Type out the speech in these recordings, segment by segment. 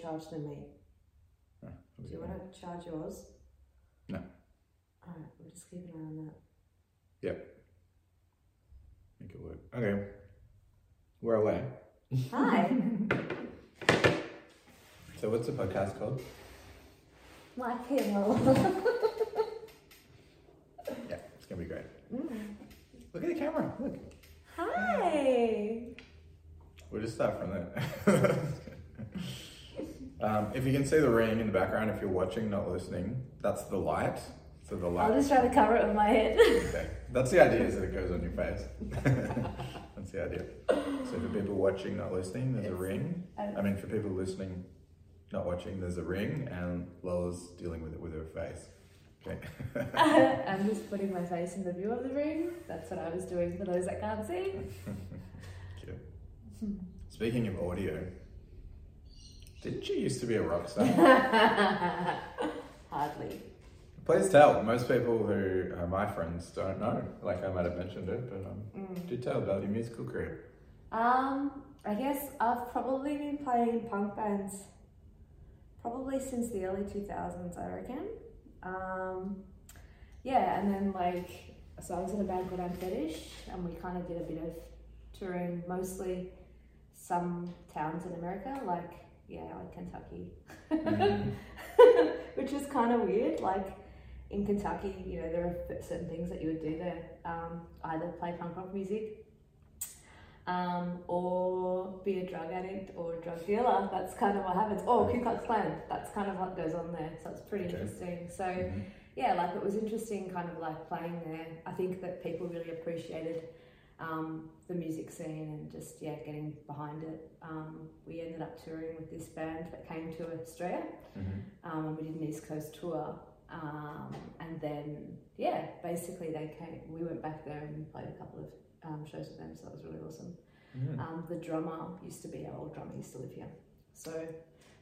charge than me. Do you want to charge yours? No. Alright, we'll just keep an eye on that. Make it work. Okay. We're away. Hi, So what's the podcast called? my Kimmel. Yeah, it's gonna be great. Mm. Look at the camera. Look. Hi. We'll just start from there. um, if you can see the ring in the background, if you're watching, not listening, that's the light. So the light. I'll just try to cover it with my head. Okay. That's the idea, is that it goes on your face. That's the idea. So for people watching, not listening, there's a ring. I mean, for people listening, not watching, there's a ring, and Lola's dealing with it with her face. Okay. I'm just putting my face in the view of the ring. That's what I was doing for those that can't see. Speaking of audio, didn't you used to be a rock star? Hardly. Please tell. Most people who are my friends don't know. Like I might have mentioned it, but um, Mm. do tell about your musical career. Um, I guess I've probably been playing punk bands probably since the early 2000s, I reckon. Um, yeah, and then like, so I was in a band called Amfetish, and we kind of did a bit of touring, mostly some towns in America, like, yeah, like Kentucky. Mhm. Which is kind of weird. Like in Kentucky, you know, there are certain things that you would do there. Um, either play punk rock music, um, or be a drug addict or a drug dealer. That's kind of what happens. Or Ku Klux Klan. That's kind of what goes on there. So it's pretty Okay. interesting. So Mhm. yeah, like it was interesting, kind of like playing there. I think that people really appreciated um, the music scene and just yeah, getting behind it. Um, we ended up touring with this band that came to Australia, Mhm. um, and we did an East Coast tour. Um, and then yeah, basically they came. We went back there and we played a couple of um, shows with them, so that was really awesome. Mhm. Um, the drummer used to be our old drummer, he used to live here. So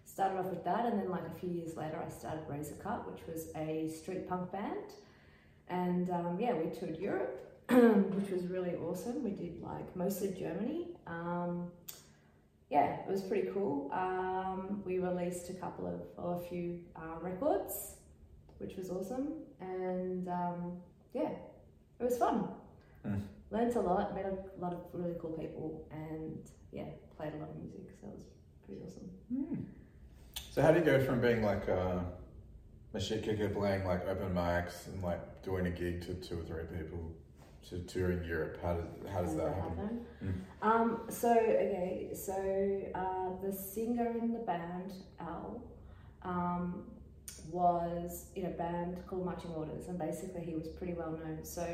started off with that, and then like a few years later, I started Razor Cut, which was a street punk band. And um, yeah, we toured Europe, which was really awesome. We did like mostly Germany. Um, yeah, it was pretty cool. Um, we released a couple of, or a few uh, records, which was awesome. And um, yeah, it was fun. Mm. Learned a lot, met a lot of really cool people, and yeah, played a lot of music. So it was pretty awesome. Hmm. So how do you go from being like a, a shit kicker playing like open mics and like doing a gig to two or three people to touring Europe? How does how does that happen? Mm. Um, so okay, so uh, the singer in the band, Al, um, was in a band called Marching Orders, and basically he was pretty well known. So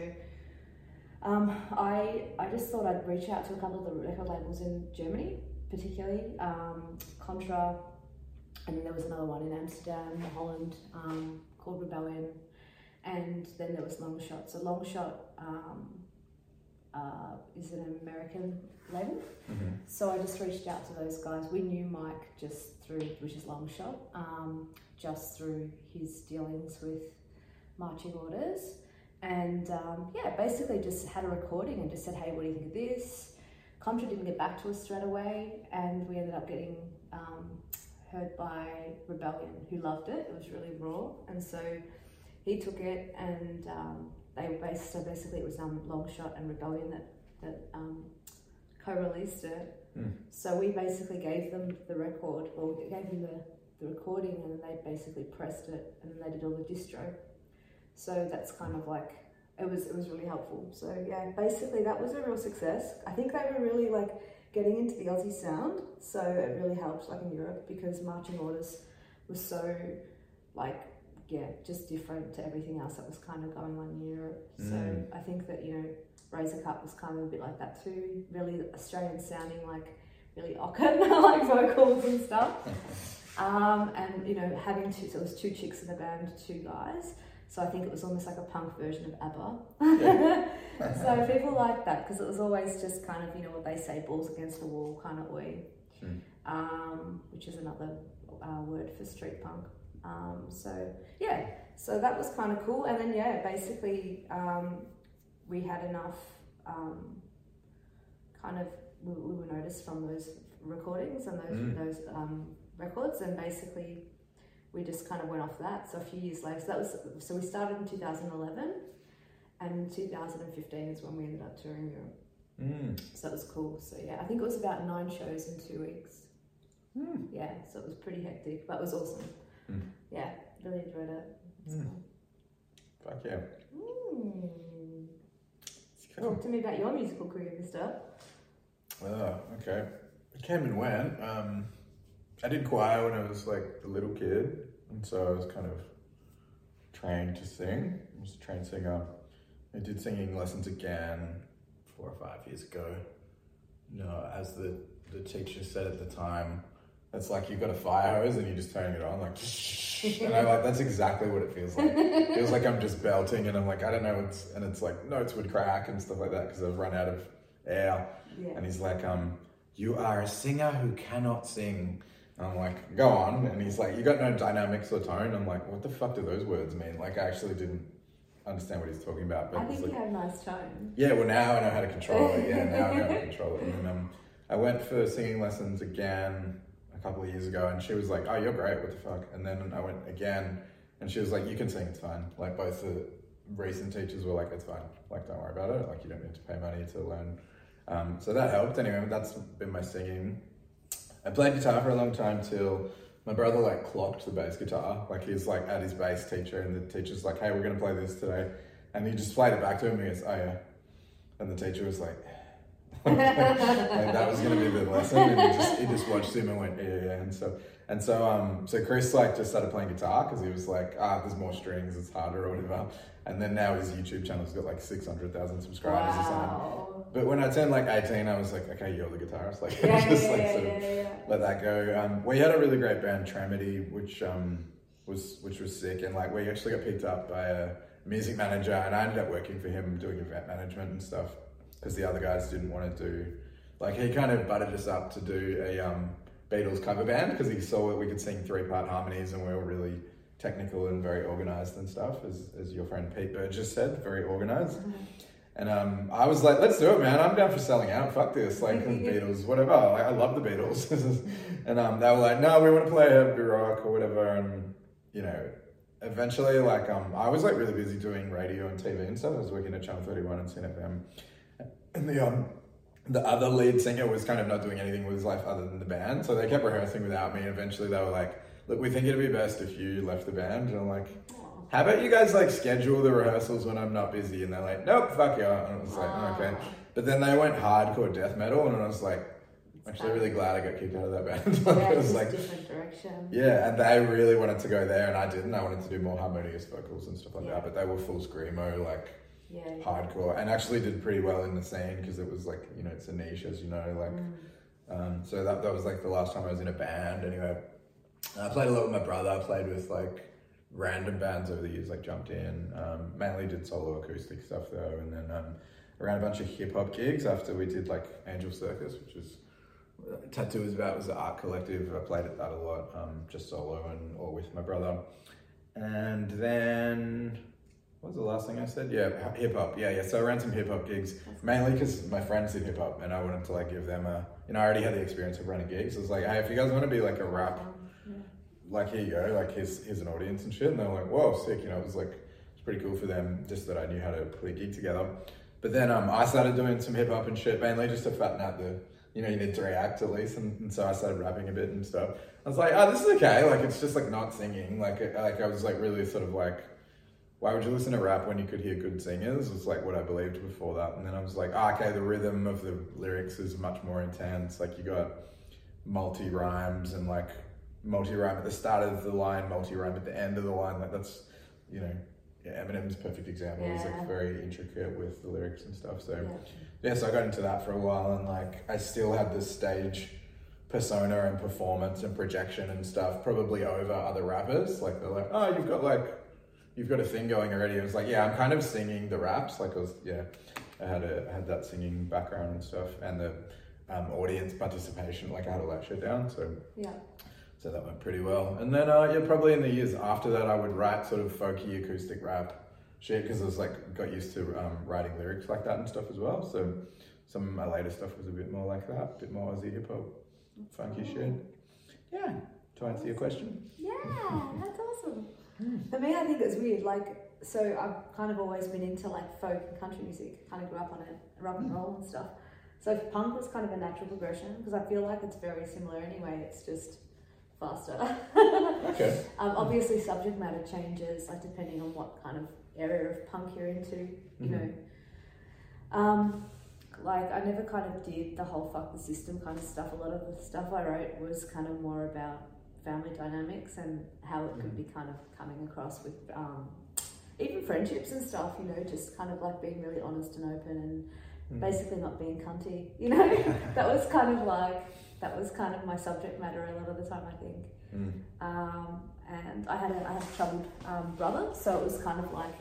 um, I I just thought I'd reach out to a couple of the record labels in Germany, particularly um, Contra, and then there was another one in Amsterdam, Holland, um, called Rebellion, and then there was Longshot. So Longshot. Um, uh, is an American label. Mhm. So I just reached out to those guys. We knew Mike just through, which is Longshot, um, just through his dealings with marching orders. And um, yeah, basically just had a recording and just said, hey, what do you think of this? Contra didn't get back to us straight away, and we ended up getting um, heard by Rebellion, who loved it. It was really raw, and so he took it, and um, they were based. So basically, it was um, Longshot and Rebellion that that um, co-released it. Mm. So we basically gave them the record, or gave them the, the recording, and they basically pressed it, and then they did all the distro. So that's kind of like it was. It was really helpful. So yeah, basically that was a real success. I think they were really like getting into the Aussie sound, so it really helped like in Europe because marching orders was so like yeah, just different to everything else that was kind of going on in Europe. So Mm. I think that you know Razor Cut was kind of a bit like that too. Really Australian sounding, like really awkward, like vocals and stuff. Um, and you know, having two, so it was two chicks in the band, two guys. So I think it was almost like a punk version of ABBA. so people liked that because it was always just kind of you know what they say, balls against the wall kind of way, Hmm. um, which is another uh, word for street punk. Um, so yeah, so that was kind of cool. And then yeah, basically um, we had enough um, kind of we, we were noticed from those recordings and those Mm. those um, records, and basically we just kind of went off that. So a few years later, so that was so we started in 2011, and 2015 is when we ended up touring Europe. Mm. So that was cool. So yeah, I think it was about nine shows in two weeks. Mm. Yeah, so it was pretty hectic, but it was awesome. Mm. Yeah, really enjoyed it. It's Mm. cool. Fuck yeah. Mm. Cool. Talk to me about your musical career, Mister. Oh, okay. It came and went. Um, I did choir when I was like a little kid, and so I was kind of trained to sing. I was a trained singer. I did singing lessons again four or five years ago. You know, as the, the teacher said at the time, it's like you've got a fire hose and you're just turning it on, like, and I like that's exactly what it feels like. It feels like I'm just belting, and I'm like, I don't know, it's and it's like notes would crack and stuff like that because I've run out of air. Yeah. And he's like, um, you are a singer who cannot sing. And I'm like, go on. And he's like, you got no dynamics or tone. I'm like, what the fuck do those words mean? Like, I actually didn't understand what he's talking about. But I think like, you have nice tone. yeah, well, now I know how to control it. Yeah, now I know how to control it. And um, I went for singing lessons again couple of years ago, and she was like, "Oh, you're great. What the fuck?" And then I went again, and she was like, "You can sing. It's fine." Like both the recent teachers were like, "It's fine. Like, don't worry about it. Like, you don't need to pay money to learn." Um, so that helped. Anyway, that's been my singing. I played guitar for a long time till my brother like clocked the bass guitar. Like he's like at his bass teacher, and the teacher's like, "Hey, we're gonna play this today," and he just played it back to him. And he goes, "Oh yeah," and the teacher was like, like that was gonna be the lesson, and he just he just watched him and went, "Yeah, yeah," yeah. and so and so um so Chris like just started playing guitar because he was like, "Ah, there's more strings, it's harder or whatever," and then now his YouTube channel's got like six hundred thousand subscribers or something. But when I turned like 18, I was like, okay, you're the guitarist. Like, Yeah, just yeah, like yeah, sort of let that go. Um, we had a really great band, Tramity, which um, was which was sick, and like we actually got picked up by a music manager, and I ended up working for him doing event management and stuff because the other guys didn't want to do. Like he kind of butted us up to do a um, Beatles cover band because he saw that we could sing three part harmonies, and we were really technical and very organized and stuff, as, as your friend Pete Burgess said, very organized. And um, I was like, let's do it, man. I'm down for selling out. Fuck this. Like, the Beatles, whatever. Like, I love the Beatles. and um, they were like, no, we want to play heavy rock or whatever. And, you know, eventually, like, um, I was like really busy doing radio and TV and stuff. I was working at Channel 31 and SYN FM. And the, um, the other lead singer was kind of not doing anything with his life other than the band. So they kept rehearsing without me. And eventually they were like, look, we think it'd be best if you left the band. And I'm like, how about you guys like schedule the rehearsals when I'm not busy? And they're like, nope, fuck you. And I was like, Wow. okay. But then they went hardcore death metal, and I was like, actually really glad I got kicked out of that band. Yeah, I was like, different direction. yeah, and they really wanted to go there, and I didn't. I wanted to do more harmonious vocals and stuff like Yeah. that. But they were full screamo, like Yeah. yeah. hardcore, and actually did pretty well in the scene because it was like, you know, it's a niche, as you know, like. Mm. Um, so that, that was like the last time I was in a band. Anyway, I played a lot with my brother. I played with like random bands over the years, like jumped in. Um, mainly did solo acoustic stuff though, and then um, around a bunch of hip hop gigs after we did like Angel Circus, which is Tattoo is about was an art collective. I played at that a lot, um, just solo and or with my brother. And then what was the last thing I said? Yeah, hip hop. Yeah, yeah. So I ran some hip hop gigs mainly because my friends did hip hop, and I wanted to like give them a. You know, I already had the experience of running gigs. I was like, hey, if you guys want to be like a rap, Yeah. like here you go, like here's here's an audience and shit. And they're like, whoa, sick. You know, it was like it's pretty cool for them just that I knew how to put a gig together. But then um, I started doing some hip hop and shit, mainly just to fatten out the. You know, you need three acts at least, and, and so I started rapping a bit and stuff. I was like, oh, this is okay. Like, it's just like not singing. Like, like I was like really sort of like, why would you listen to rap when you could hear good singers? It's like what I believed before that. And then I was like, oh, okay, the rhythm of the lyrics is much more intense. Like, you got multi rhymes and like multi rhyme at the start of the line, multi rhyme at the end of the line. Like, that's, you know, yeah, Eminem's perfect example. He's Yeah. like very intricate with the lyrics and stuff. So, Yeah. yeah, so I got into that for a while, and like I still had this stage persona and performance and projection and stuff, probably over other rappers. Like they're like, oh, you've got like, you've got a thing going already. It was like, yeah, I'm kind of singing the raps. Like I was, yeah, I had a I had that singing background and stuff, and the um, audience participation. Like I had all that shit down. So Yeah. so that went pretty well. And then, uh, yeah, probably in the years after that, I would write sort of folky acoustic rap shit because I was like, got used to um, writing lyrics like that and stuff as well. So some of my later stuff was a bit more like that, a bit more Aussie hip hop, funky shit. Yeah, to answer your question. Yeah, that's awesome. For me, I think it's weird. Like, so I've kind of always been into like folk and country music. Kind of grew up on it, rock and roll and stuff. So punk was kind of a natural progression because I feel like it's very similar anyway. It's just faster. Okay. um, obviously, subject matter changes like depending on what kind of area of punk you're into. You Mhm. know, um, like I never kind of did the whole fuck the system kind of stuff. A lot of the stuff I wrote was kind of more about family dynamics and how it could be kind of coming across with um, even friendships and stuff. You know, just kind of like being really honest and open and Mm. basically not being cunty. You know, that was kind of like that was kind of my subject matter a lot of the time. I think. Mm. Um, and I had a I had a troubled um, brother, so it was kind of like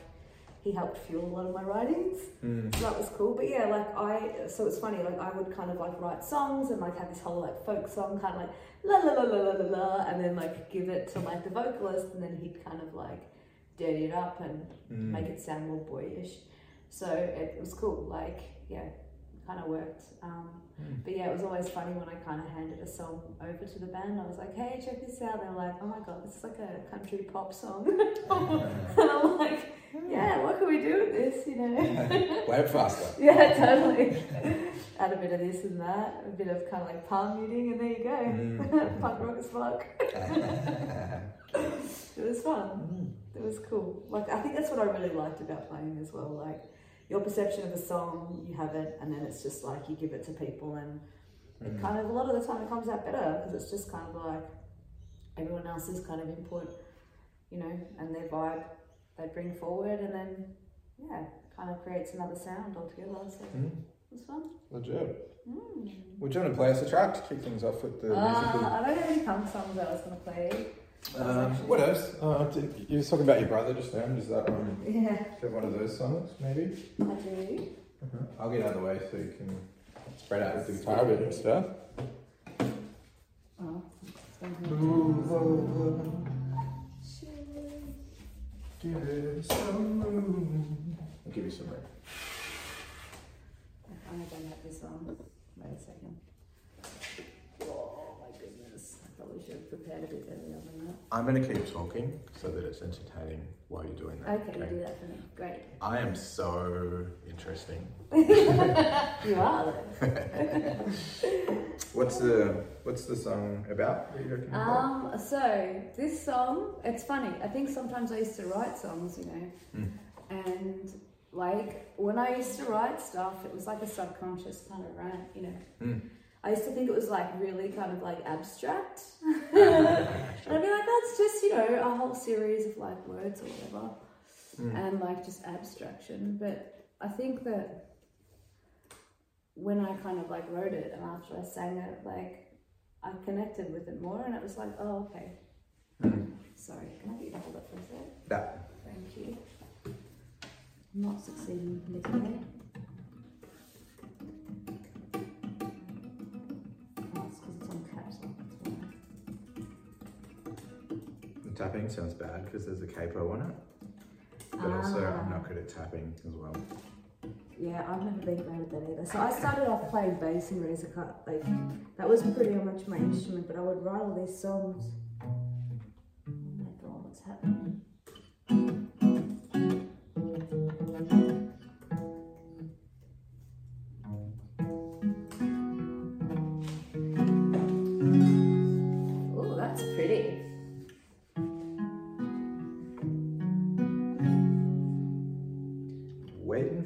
he helped fuel a lot of my writings. Mm. So that was cool. But yeah, like I, so it's funny, like I would kind of like write songs and like have this whole like folk song kind of like la la la la la la and then like give it to like the vocalist, and then he'd kind of like dirty it up and Mm. make it sound more boyish. So it was cool. Like yeah, kind of worked. Um, Mm. but yeah, it was always funny when I kind of handed a song over to the band. I was like, "Hey, check this out." They're like, "Oh my god, this is like a country pop song," and I'm like, "Yeah, what can we do with this?" You know. Play it faster. Yeah, totally. Add a bit of this and that, a bit of kind of like palm muting, and there you go. Mm. Punk rock as fuck. It was fun. It was cool. Like I think that's what I really liked about playing as well. Like your perception of a song, you have it, and then it's just like you give it to people, and it Mm. kind of a lot of the time it comes out better because it's just kind of like everyone else's kind of input, you know, and their vibe they bring forward, and then yeah, kind of creates another sound altogether. So Mm. it was fun. Legit. Mm. Would you want to play us a track to kick things off with the Uh, musical? I don't have any punk songs that I was going to play. Um, what else? Uh, did- you were talking about your brother just then. Does that um, Yeah, one of those songs, maybe? I do. I'll get out of the way so you can spread out with the guitar bit and stuff. Oh, give it some room. I'll give you some room. I don't have this on. Wait a second. Oh my goodness. I probably should have prepared a bit earlier than that. I'm going to keep talking so that it's entertaining while you're doing that. Okay, you do that for me. Great. I am so interesting. You are though. What's the What's the song about? That you reckon about? Um, so this song, it's funny. I think sometimes I used to write songs, you know, Mm. and like when I used to write stuff, it was like a subconscious kind of rant, you know. Mm. I used to think it was like really kind of like abstract. and I'd be like, that's just, you know, a whole series of like words or whatever. Mm. And like just abstraction. But I think that when I kind of like wrote it and after I sang it, like I connected with it more and it was like, oh, okay. Mm. Sorry, can I get you to hold up for a sec? That. Thank you. I'm not succeeding today. Tapping sounds bad because there's a capo on it. But also, I'm ah. not good at tapping as well. Yeah, I've never been great at that either. So I started off playing bass and Razor Cut. Like that was pretty much my instrument, but I would write all these songs. Oh my god, what's happening?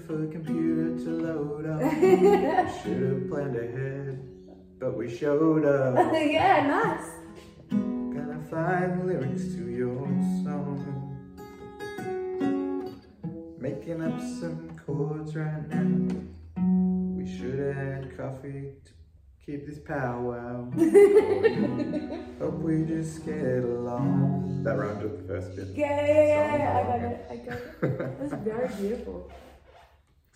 For the computer to load up. Should have planned ahead, but we showed up. yeah, nice. Gonna find lyrics to your song. Making up some chords right now. We should have had coffee to keep this powwow. going. Hope we just get along. That rhymed with the first bit. Yeah, yeah, yeah, yeah, I got it. I got it. That's very beautiful.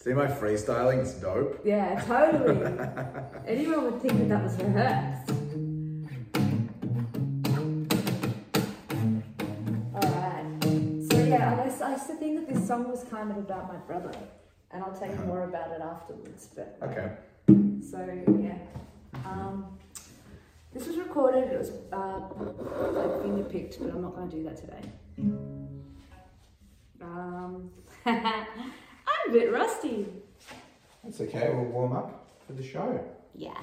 See my freestyling? It's dope. Yeah, totally. Anyone would think that that was rehearsed. Alright. So yeah, I guess I used to think that this song was kind of about my brother. And I'll tell you more about it afterwards. But Okay. so yeah. Um This was recorded, it was uh, like finger picked, but I'm not going to do that today. Um, I'm a bit rusty. That's okay, we'll warm up for the show. Yeah.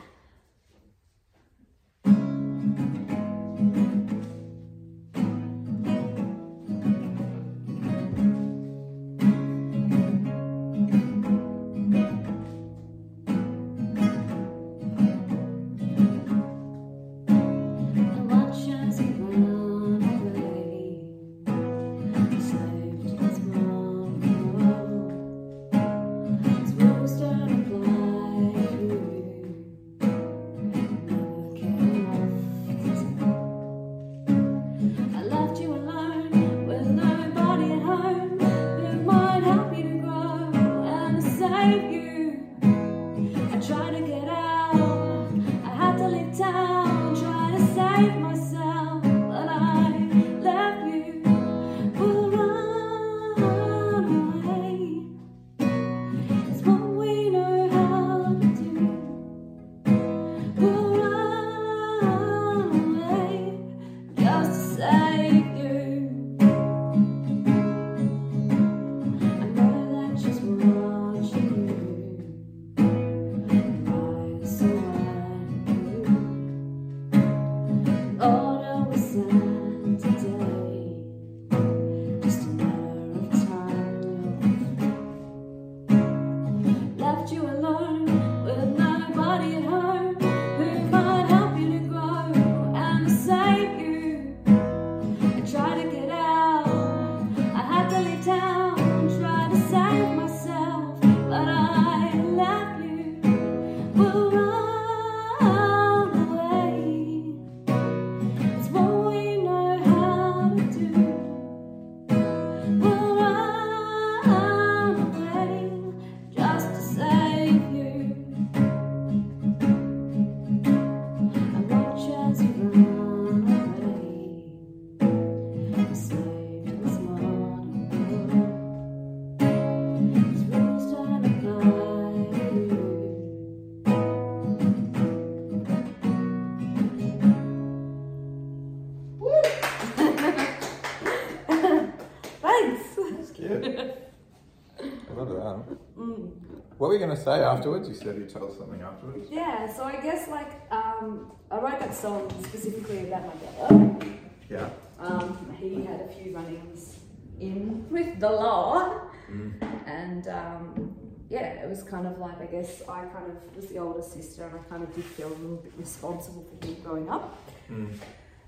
You going to say afterwards? You said you'd tell us something afterwards. Yeah, so I guess like um, I wrote that song specifically about my brother. Yeah. Um, he had a few run-ins in with the law, Mm. and um, yeah, it was kind of like I guess I kind of was the older sister, and I kind of did feel a little bit responsible for him growing up. Mm.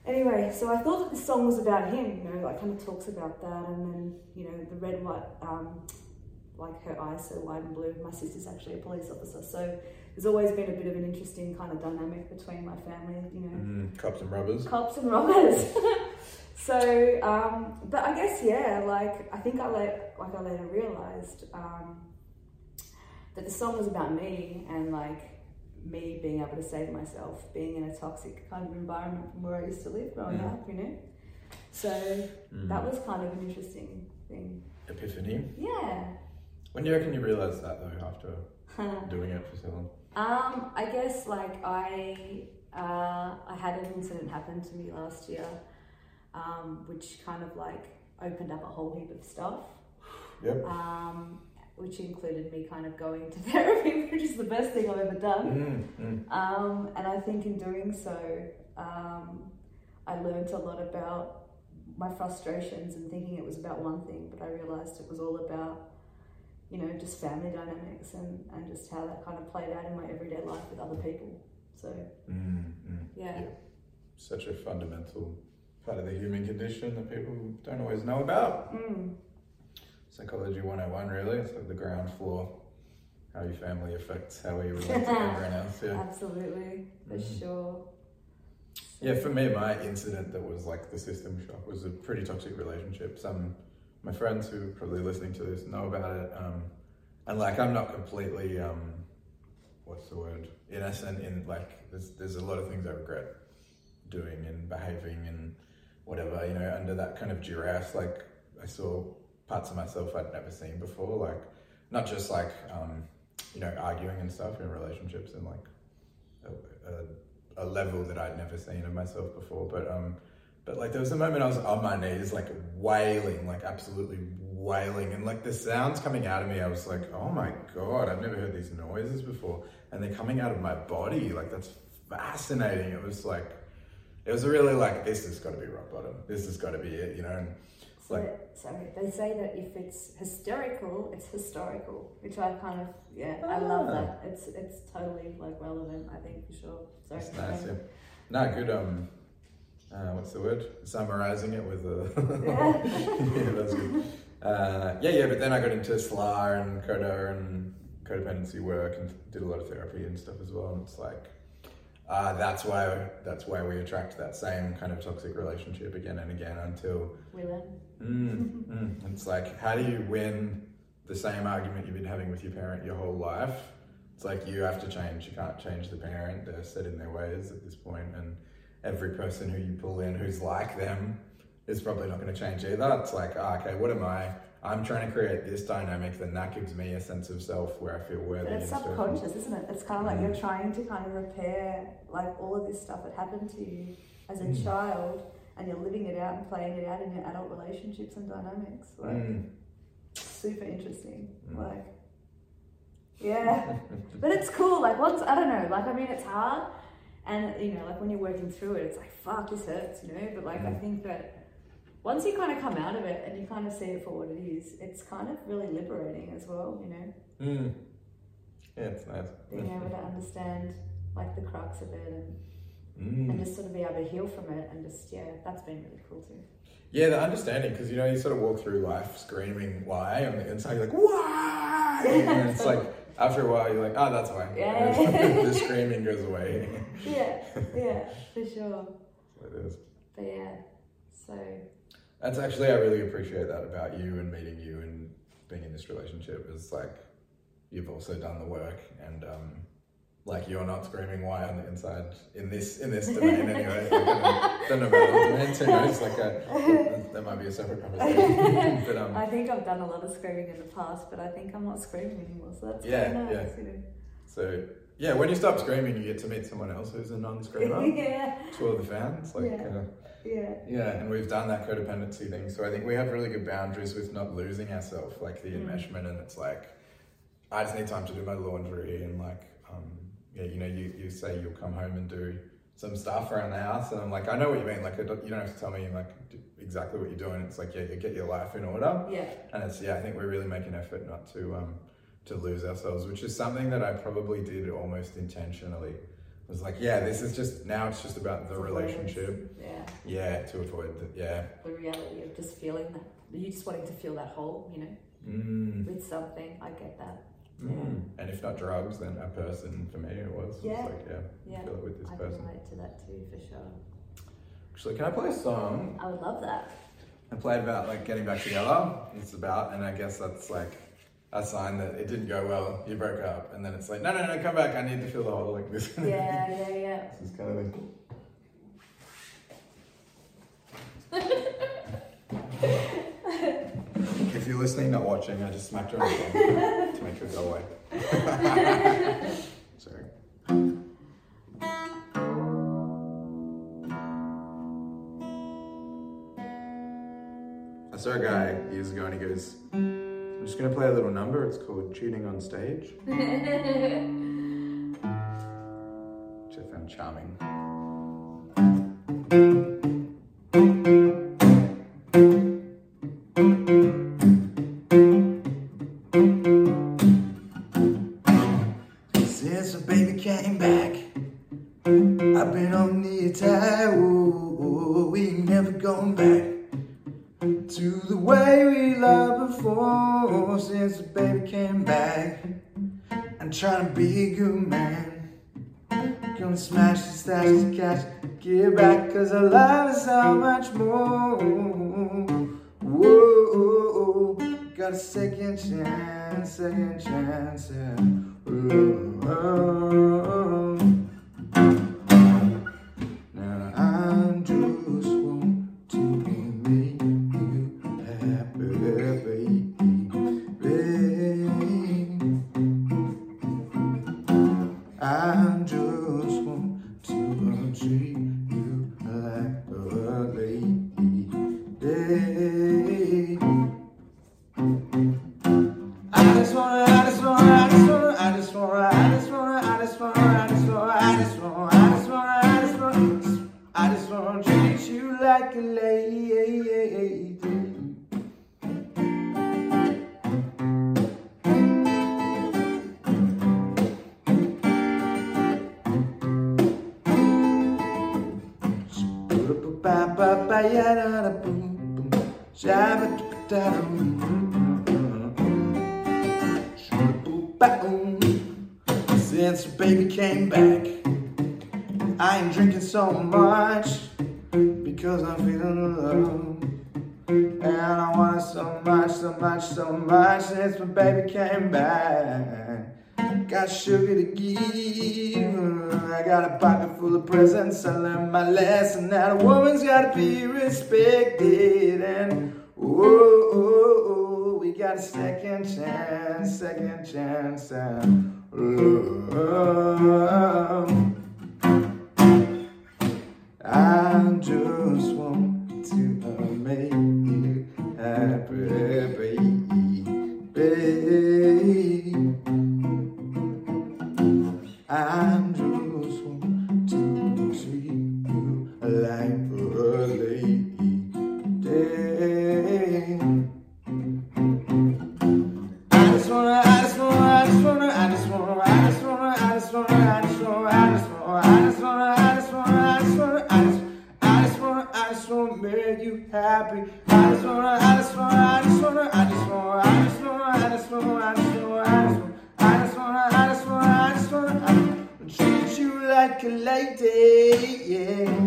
Anyway, so I thought that the song was about him, you know, like kind of talks about that, and then you know the red, white, um, like her eyes so wide and blue. My sister's actually a police officer, so there's always been a bit of an interesting kind of dynamic between my family, you know, Mm. Cops and robbers. cops and robbers. so, um, but I guess yeah, like I think I let, like I later realized um, that the song was about me and like me being able to save myself, being in a toxic kind of environment from where I used to live growing Mm. up, you know. So Mm. that was kind of an interesting thing. Epiphany. Yeah. When do you reckon you realised that though, after doing it for so long? Um, I guess like I uh, I had an incident happen to me last year, um, which kind of like opened up a whole heap of stuff. Yep. Um, which included me kind of going to therapy, which is the best thing I've ever done. Mm. Mm. Um, and I think in doing so, um, I learned a lot about my frustrations and thinking it was about one thing, but I realized it was all about, you know, just family dynamics and, and just how that kind of played out in my everyday life with other people. So, Mm. Mm. yeah. Such a fundamental part of the human condition that people don't always know about. Mm. Psychology 101, really. It's like the ground floor. How your family affects how you relate to everyone else. Yeah. Absolutely, for Mhm. sure. Yeah, for me, my incident that was like the system shock was a pretty toxic relationship. Some my friends who are probably listening to this know about it, um, and like I'm not completely um, what's the word innocent in like there's there's a lot of things I regret doing and behaving and whatever you know under that kind of duress. Like I saw parts of myself I'd never seen before, like not just like um, you know arguing and stuff in relationships and like. A, a, a level that I'd never seen of myself before. But um, but like there was a moment I was on my knees, like wailing, like absolutely wailing, and like the sounds coming out of me, I was like, oh my god, I've never heard these noises before, and they're coming out of my body. Like that's fascinating. It was like, it was really like this has got to be rock bottom. This has got to be it, you know. And so, like, sorry, they say that if it's hysterical, it's historical, which I kind of yeah, ah. I love that. It's it's totally like relevant. I think for sure. That's nice. Yeah. No, good. Um, uh, what's the word? Summarizing it with a. yeah. yeah, that's good. Uh, yeah, yeah, but then I got into SLA and Coda and codependency work and did a lot of therapy and stuff as well. And it's like, uh, that's why that's why we attract that same kind of toxic relationship again and again until we win. Mm, mm. It's like, how do you win the same argument you've been having with your parent your whole life? It's like you have to change. You can't change the parent. They're set in their ways at this point, and every person who you pull in who's like them is probably not going to change either. It's like, oh, okay, what am I? I'm trying to create this dynamic, then that gives me a sense of self where I feel worthy. But it's subconscious, isn't it? It's kind of like mm. you're trying to kind of repair like all of this stuff that happened to you as a mm. child, and you're living it out and playing it out in your adult relationships and dynamics. Like, mm. super interesting. Mm. Like, yeah, but it's cool. Like once I don't know. Like I mean, it's hard, and you know, like when you're working through it, it's like fuck, this hurts, you know. But like I mm. think that once you kind of come out of it and you kind of see it for what it is, it's kind of really liberating as well, you know. Mm. Yeah, it's nice. Being able to understand like the crux of it and mm. and just sort of be able to heal from it and just yeah, that's been really cool too. Yeah, the understanding because you know you sort of walk through life screaming why inside you're like why, and it's like after a while you're like oh that's why. Yeah. the screaming goes away. yeah, yeah, for sure. It is. But yeah, so that's actually, I really appreciate that about you and meeting you and being in this relationship. Is like you've also done the work and um, like you're not screaming why on the inside in this in this domain anyway. don't know about domains. Who knows? Like a, that might be a separate conversation. but, um, I think I've done a lot of screaming in the past, but I think I'm not screaming anymore. So that's yeah, nice, yeah. You know. So yeah, when you stop screaming, you get to meet someone else who's a non-screamer. yeah. Two of the fans, like. Yeah. Uh, yeah. Yeah, and we've done that codependency thing. So I think we have really good boundaries with not losing ourselves, like the mm. enmeshment. And it's like, I just need time to do my laundry and like, um, yeah, you know, you, you say you'll come home and do some stuff around the house, and I'm like, I know what you mean. Like, you don't have to tell me like exactly what you're doing. It's like, yeah, you get your life in order. Yeah. And it's yeah, I think we really make an effort not to um, to lose ourselves, which is something that I probably did almost intentionally I was like, yeah, this is just now it's just about the relationship. Yeah. Yeah, to avoid the yeah. The reality of just feeling that you just wanting to feel that hole, you know, mm. with something. I get that. Mm. And if not drugs, then a person. For me, it was. Yeah. Like, yeah. Yeah. Feel it with this I person. can relate to that too, for sure. Actually, can I play a song? I would love that. I played about like getting back together. It's about, and I guess that's like a sign that it didn't go well, you broke up, and then it's like, no, no, no, come back, I need to feel the whole like this. Yeah, yeah, yeah. This is kind of thing. if you're listening, not watching, I just smacked her on the phone to make her go away. Sorry. I saw a guy years ago and he goes, I'm just to play a little number. It's called Cheating on Stage. which I found charming. Second chance. Much, so much, since my baby came back. Got sugar to give. I got a pocket full of presents. I learned my lesson that a woman's gotta be respected. And oh, oh, oh, we got a second chance, second chance. And love. I just want to make you happy, lady, yeah.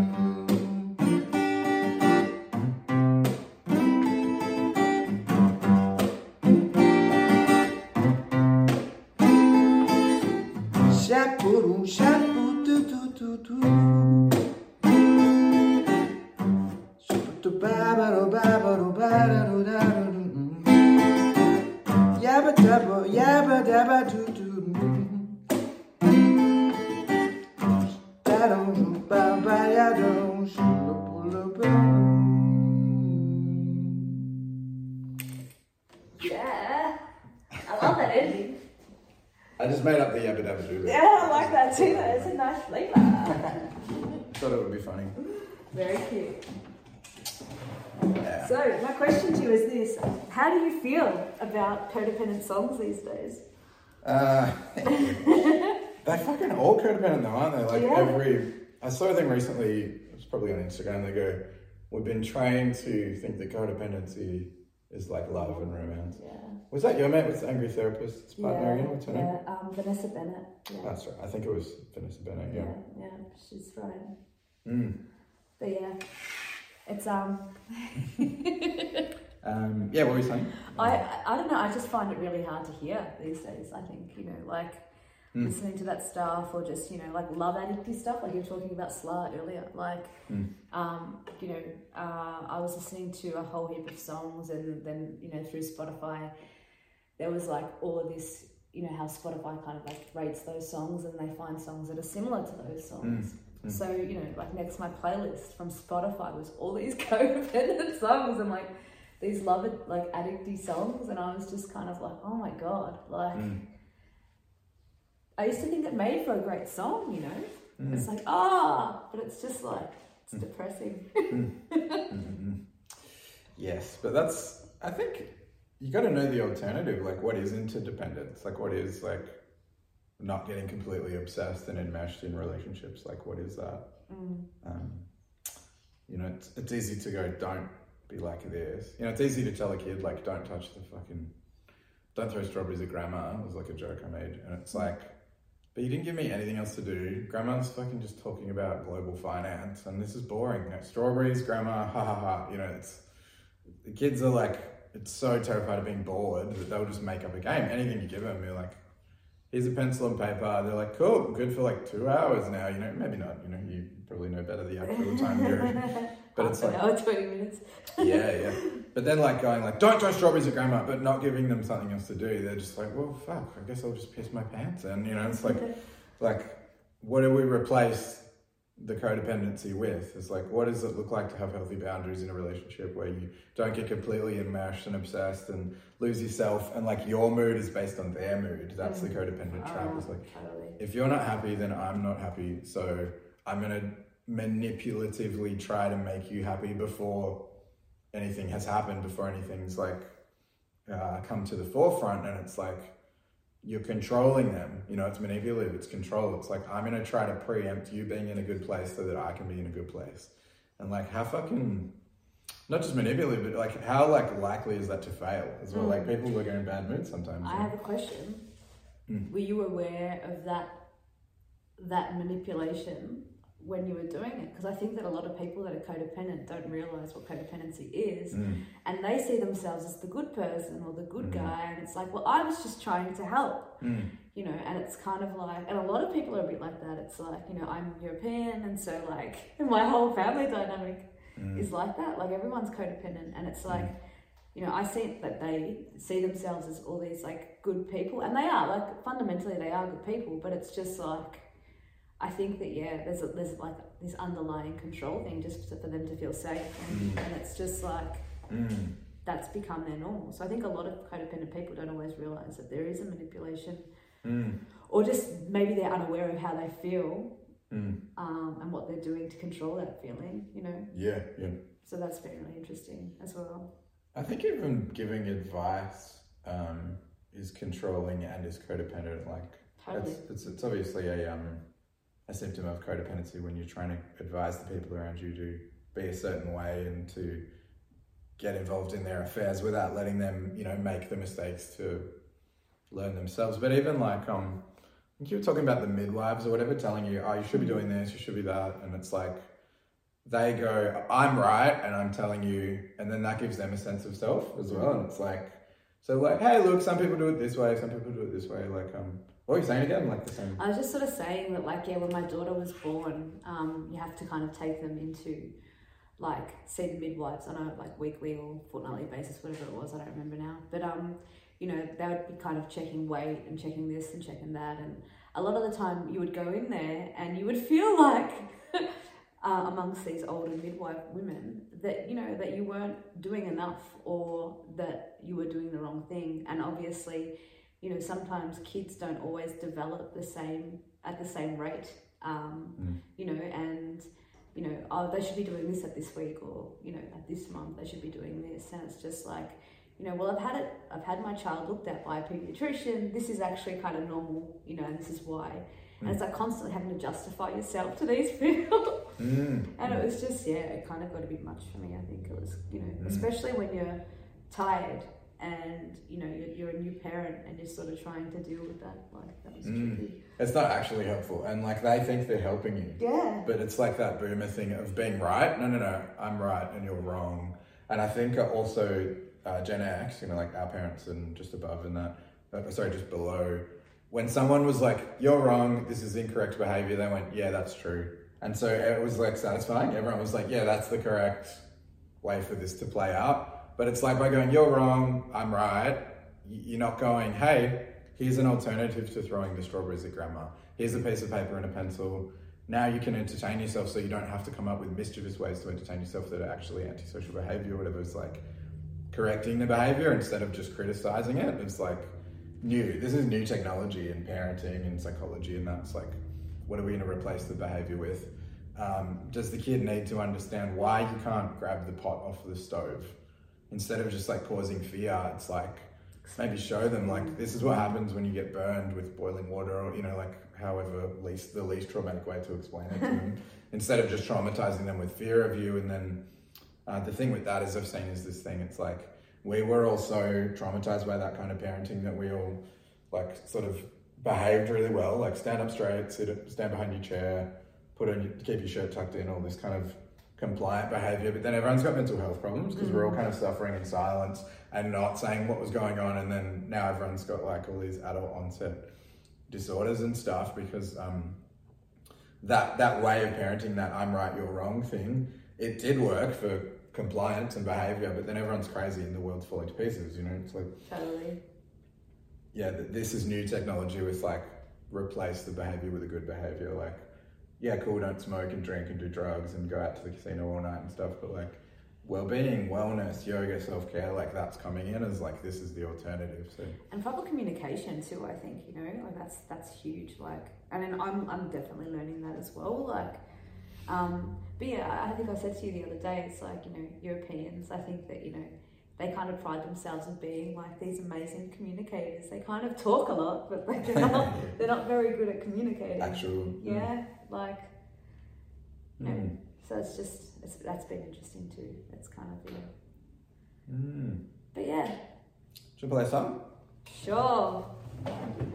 About codependent songs these days? Uh, they're fucking all codependent though, aren't they? Like Yeah. every, I saw a thing recently. It was probably on Instagram. They go, "We've been trained to think that codependency is like love and romance." Yeah. Was that your mate with the angry therapist's partner again? What's her name? yeah. Um, Vanessa Bennett. Yeah. That's right. I think it was Vanessa Bennett. yeah, Yeah. yeah, she's right. Mm. But yeah, it's um, Um, yeah. What were you saying? I I don't know. I just find it really hard to hear these days. I think you know, like Mm. listening to that stuff, or just you know, like love addicty stuff, like you were talking about slut earlier. Like, Mm. um, you know, uh, I was listening to a whole heap of songs, and then you know, through Spotify, there was like all of this. You know how Spotify kind of like rates those songs, and they find songs that are similar to those songs. Mm. So you know, like next my playlist from Spotify was all these codependent songs I'm like these love it like addicty songs, and I was just kind of like, oh my god, like Mm. I used to think it made for a great song, you know. Mm. It's like ah, but it's just like it's depressing. Mhm. Yes, but that's. I think you got to know the alternative. Like, what is interdependence? Like, what is like not getting completely obsessed and enmeshed in relationships? Like, what is that? Mm. Um, you know, it's, it's easy to go, don't be like this. You know, it's easy to tell a kid like, don't touch the fucking, don't throw strawberries at grandma. It was like a joke I made, and it's like. But you didn't give me anything else to do. Grandma's fucking just talking about global finance, and this is boring. You know, strawberries, grandma, ha ha ha. You know, it's the kids are like, it's so terrified of being bored that they'll just make up a game. Anything you give them, you're like, here's a pencil and paper. They're like, cool, good for like two hours now. You know, maybe not. You know, you probably know better the actual time period. But oh, it's Half like, hour, twenty minutes. yeah, yeah. But then like going like, don't throw strawberries at grandma, but not giving them something else to do. They're just like, well, fuck. I guess I'll just piss my pants. And you know, it's like, like, what do we replace the codependency with? It's like, what does it look like to have healthy boundaries in a relationship where you don't get completely enmeshed and obsessed and lose yourself, and like your mood is based on their mood. That's the mm. codependent trap. Oh, it's like, totally. if you're not happy, then I'm not happy. So I'm gonna manipulatively try to make you happy before anything has happened, before anything's like uh, come to the forefront, and it's like you're controlling them. You know, it's manipulative, it's control. It's like I'm gonna try to preempt you being in a good place so that I can be in a good place. And like how fucking not just manipulative, but like how like likely is that to fail as well? Mm. Like people will go in bad moods sometimes. I have a question. Mm. Were you aware of that that manipulation when you were doing it because I think that a lot of people that are codependent don't realize what codependency is mm. and they see themselves as the good person or the good mm. guy and it's like well I was just trying to help mm. you know and it's kind of like and a lot of people are a bit like that it's like you know I'm European and so like my whole family dynamic mm. is like that like everyone's codependent and it's like mm. you know I see that they see themselves as all these like good people and they are like fundamentally they are good people but it's just like I think that yeah, there's a, there's like this underlying control thing just for them to feel safe, and, mm. and it's just like mm. that's become their normal. So I think a lot of codependent people don't always realize that there is a manipulation, mm. or just maybe they're unaware of how they feel mm. um, and what they're doing to control that feeling. You know. Yeah, yeah. So that's been really interesting as well. I think even giving advice um, is controlling and is codependent. Like totally. it's, it's, it's obviously a um a symptom of codependency when you're trying to advise the people around you to be a certain way and to get involved in their affairs without letting them, you know, make the mistakes to learn themselves. But even like, um, you were talking about the midwives or whatever, telling you, oh, you should be doing this, you should be that, and it's like they go, I'm right, and I'm telling you, and then that gives them a sense of self as well. And it's like, so like, hey, look, some people do it this way, some people do it this way. Like, um, what are you saying again? Like the same. I was just sort of saying that, like, yeah, when my daughter was born, um, you have to kind of take them into, like, see the midwives on a like weekly or fortnightly basis, whatever it was. I don't remember now, but um, you know, they would be kind of checking weight and checking this and checking that, and a lot of the time you would go in there and you would feel like. uh, amongst these older midwife women that you know that you weren't doing enough or that you were doing the wrong thing and obviously you know, sometimes kids don't always develop the same at the same rate. Um, mm. You know, and you know, oh, they should be doing this at this week, or you know, at this month they should be doing this, and it's just like, you know, well, I've had it, I've had my child looked at by a pediatrician. This is actually kind of normal, you know, and this is why. Mm. And it's like constantly having to justify yourself to these people. mm. And it was just, yeah, it kind of got a bit much for me. I think it was, you know, mm. especially when you're tired and you know you're, you're, a new parent and you're sort of trying to deal with that like that was mm. tricky. It's not actually helpful and like they think they're helping you. Yeah. But it's like that boomer thing of being right. No no no i'm right and you're wrong. And i think also uh, gen x you know like our parents and just above and that uh, sorry just below. When someone was like you're wrong this is incorrect behavior they went yeah that's true. And so it was like satisfying. Everyone was like yeah that's the correct way for this to play out but it's like by going, you're wrong, I'm right, you're not going, hey, here's an alternative to throwing the strawberries at grandma. Here's a piece of paper and a pencil. Now you can entertain yourself so you don't have to come up with mischievous ways to entertain yourself that are actually antisocial behavior or whatever. It's like correcting the behavior instead of just criticizing it. It's like new. This is new technology in parenting and psychology, and that's like, what are we going to replace the behavior with? Um, does the kid need to understand why you can't grab the pot off the stove? Instead of just like causing fear, it's like maybe show them like this is what happens when you get burned with boiling water or you know like however least the least traumatic way to explain it. To them instead of just traumatizing them with fear of you and then uh, the thing with that is I've seen is this thing it's like we were all so traumatized by that kind of parenting that we all like sort of behaved really well like stand up straight sit up, stand behind your chair put on keep your shirt tucked in all this kind of compliant behavior, but then everyone's got mental health problems because mm. we're all kind of suffering in silence and not saying what was going on. And then now everyone's got like all these adult onset disorders and stuff because um, that that way of parenting, that I'm right, you're wrong thing, it did work for compliance and behavior, but then everyone's crazy and the world's falling to pieces. You know, it's like totally. Yeah, this is new technology with like replace the behavior with a good behavior, like yeah, cool, don't smoke and drink and do drugs and go out to the casino all night and stuff, but like well-being, wellness, yoga, self-care, like that's coming in as like this is the alternative. So and proper communication too, I think you know, like that's that's huge. Like, and then I'm I'm definitely learning that as well. Like, Um, but yeah, I think I said to you the other day, it's like, you know, Europeans, I think that, you know, they kind of pride themselves in being like these amazing communicators. They kind of talk a lot, but like they're not, they're not very good at communicating. Actual. Yeah, mm. Like, you mm. so it's just, it's, that's been interesting too. It's kind of, yeah. Mm. But yeah. Should we play some? Sure.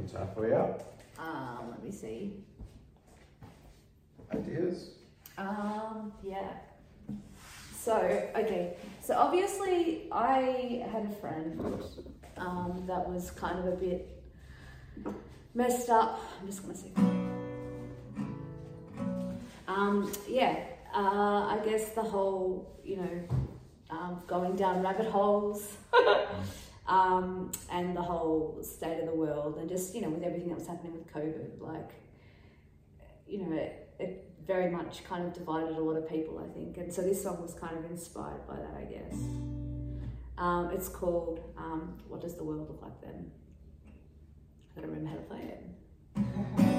It's halfway up. Um, let me see. Ideas? Um, yeah. So, okay. So obviously I had a friend um, that was kind of a bit messed up. I'm just gonna say. Um, yeah. Uh, I guess the whole, you know, um, going down rabbit holes. um, and the whole state of the world, and just you know, with everything that was happening with COVID, like you know, it, it very much kind of divided a lot of people, I think. And so this song was kind of inspired by that, I guess. Um, it's called um, What Does the World Look Like Then? I don't remember how to play it.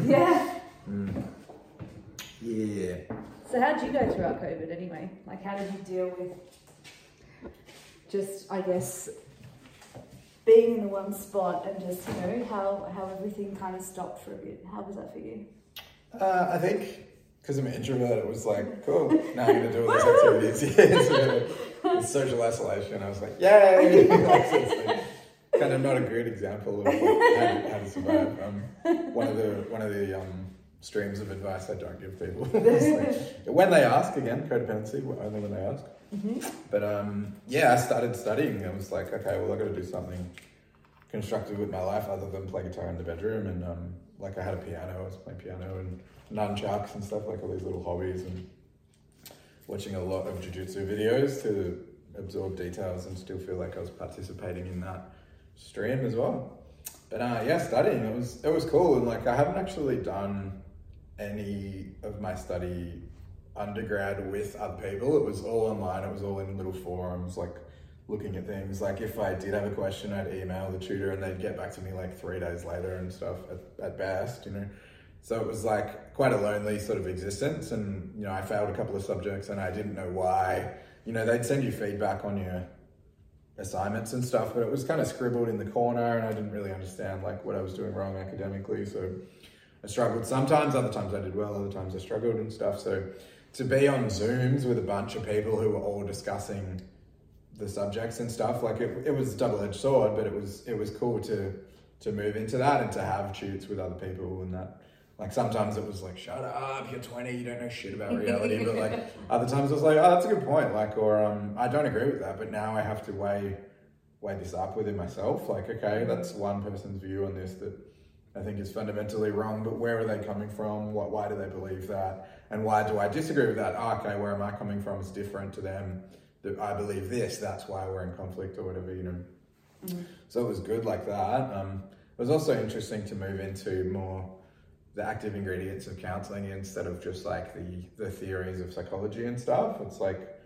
Yeah. Mm. Yeah. Yeah. So how did you go throughout COVID anyway? Like how did you deal with just I guess being in the one spot and just, you know, how, how everything kind of stopped for a bit. How was that for you? Uh, I think because I'm an introvert, it was like, cool, now I'm going to do all these activities. yeah, social isolation. I was like, yay! kind of not a great example of how to, how to survive. Um, one of the one of the um, streams of advice I don't give people. like, when they ask, again, codependency, only when they ask. Mm-hmm. But um, yeah, I started studying. I was like, okay, well, I got to do something constructive with my life other than play guitar in the bedroom. And um, like I had a piano, I was playing piano and nunchucks and stuff, like all these little hobbies and watching a lot of jiu-jitsu videos to absorb details and still feel like I was participating in that stream as well. But uh, yeah, studying it was it was cool and like I haven't actually done any of my study undergrad with other people. It was all online. It was all in little forums, like looking at things. Like if I did have a question, I'd email the tutor and they'd get back to me like three days later and stuff at, at best, you know. So it was like quite a lonely sort of existence. And, you know, I failed a couple of subjects and I didn't know why. You know, they'd send you feedback on your assignments and stuff, but it was kind of scribbled in the corner and I didn't really understand like what I was doing wrong academically. So I struggled sometimes, other times I did well, other times I struggled and stuff. So to be on Zooms with a bunch of people who were all discussing the subjects and stuff, like it, it was double edged sword, but it was it was cool to to move into that and to have shoots with other people and that. Like sometimes it was like, shut up, you're 20, you don't know shit about reality. but like other times it was like, oh, that's a good point. Like, or um, I don't agree with that, but now I have to weigh weigh this up within myself. Like, okay, that's one person's view on this that I think is fundamentally wrong, but where are they coming from? What, why do they believe that? And why do I disagree with that? Oh, okay, where am I coming from? It's different to them. That I believe this, that's why we're in conflict or whatever, you know. Mm-hmm. So it was good like that. Um, it was also interesting to move into more the active ingredients of counseling instead of just like the, the theories of psychology and stuff. It's like,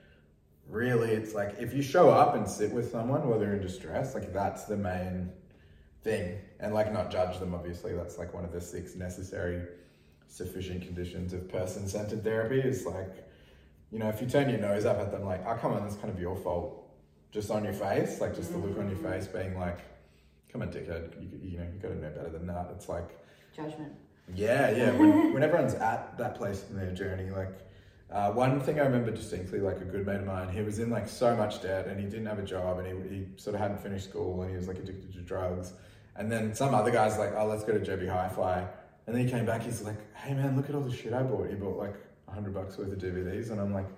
really, it's like if you show up and sit with someone while they're in distress, like that's the main thing. And like not judge them obviously. That's like one of the six necessary sufficient conditions of person-centered therapy is like you know if you turn your nose up at them like oh come on that's kind of your fault. Just on your face like just the look on your mm. face being like come on dickhead you, you know you got to know better than that. It's like judgment yeah yeah when, when everyone's at that place in their journey like uh, one thing I remember distinctly, like a good mate of mine, he was in like so much debt and he didn't have a job and he, he sort of hadn't finished school and he was like addicted to drugs and then some other guy's like, oh, let's go to JB Hi-Fi. And then he came back, he's like, hey man, look at all the shit I bought. He bought like a hundred bucks worth of DVDs. And I'm like,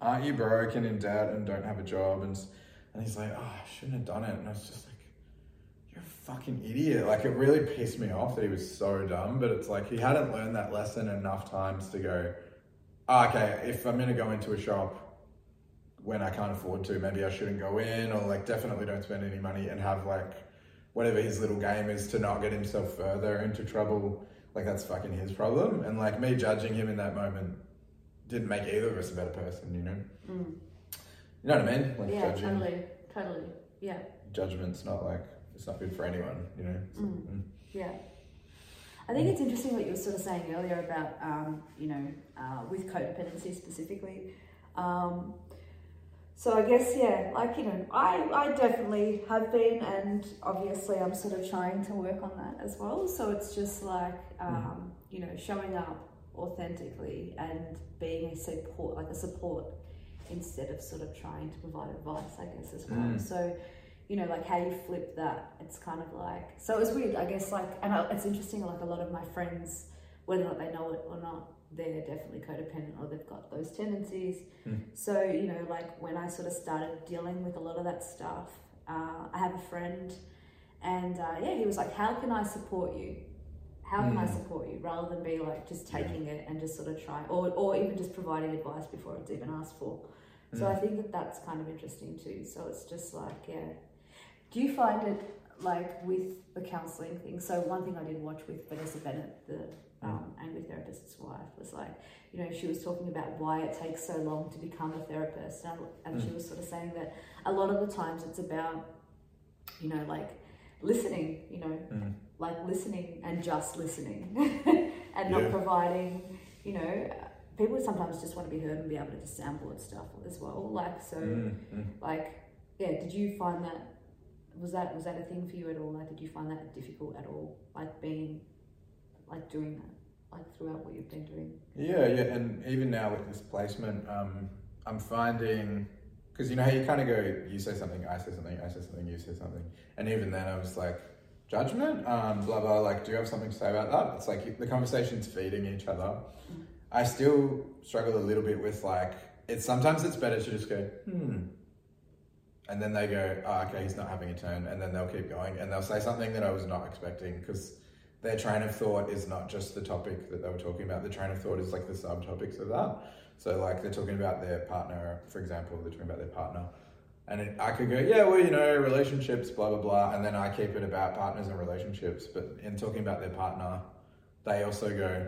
aren't you broken in debt and don't have a job? And, and he's like, oh, I shouldn't have done it. And I was just like, fucking idiot. Like it really pissed me off that he was so dumb, but it's like he hadn't learned that lesson enough times to go, oh, okay, if I'm going to go into a shop when I can't afford to, maybe I shouldn't go in or like definitely don't spend any money and have like whatever his little game is to not get himself further into trouble, like that's fucking his problem. And like me judging him in that moment didn't make either of us a better person, you know? Mm. You know what I mean? Like yeah, judging, totally, totally. Yeah. Judgment's not like, it's not good for anyone, you know? So, mm. Mm. Yeah. I think it's interesting what you were sort of saying earlier about, um, you know, uh, with codependency specifically. Um, so I guess yeah, like you know, I I definitely have been, and obviously I'm sort of trying to work on that as well. So it's just like um, you know, showing up authentically and being a support, like a support, instead of sort of trying to provide advice. I guess as well. Mm. So you know, like how you flip that, it's kind of like so. It's weird, I guess. Like, and it's interesting. Like a lot of my friends, whether or not they know it or not, they're definitely codependent or they've got those tendencies. Mm. So, you know, like when I sort of started dealing with a lot of that stuff, uh, I have a friend and uh, yeah, he was like, How can I support you? How can mm. I hmm. support you? Rather than be like just taking yeah. it and just sort of trying, or, or even just providing advice before it's even asked for. Mm. So I hmm. think that that's kind of interesting too. So it's just like, yeah. Do you find it like with the counselling thing? So one thing I did watch with Vanessa Bennett, the um, angry therapist's wife was like, you know, she was talking about why it takes so long to become a therapist, and, and mm. she was sort of saying that a lot of the times it's about, you know, like listening, you know, mm. like listening and just listening, and yeah. not providing, you know. People sometimes just want to be heard and be able to just soundboard stuff as well. Like so, mm. like yeah. Did you find that was that was that a thing for you at all? Like, did you find that difficult at all? Like being like doing that, like throughout what you've been doing? Yeah, yeah, and even now with this placement, um, I'm finding because you know how you kind of go, you say something, I say something, I say something, you say something, and even then I was like, judgment, um, blah blah. Like, do you have something to say about that? It's like the conversation's feeding each other. Mm-hmm. I still struggle a little bit with like it's sometimes it's better to just go hmm, and then they go, oh, okay, he's not having a turn, and then they'll keep going, and they'll say something that I was not expecting because their train of thought is not just the topic that they were talking about. The train of thought is like the subtopics of that. So like they're talking about their partner, for example, they're talking about their partner. And it, I could go, yeah, well, you know, relationships, blah, blah, blah. And then I keep it about partners and relationships. But in talking about their partner, they also go,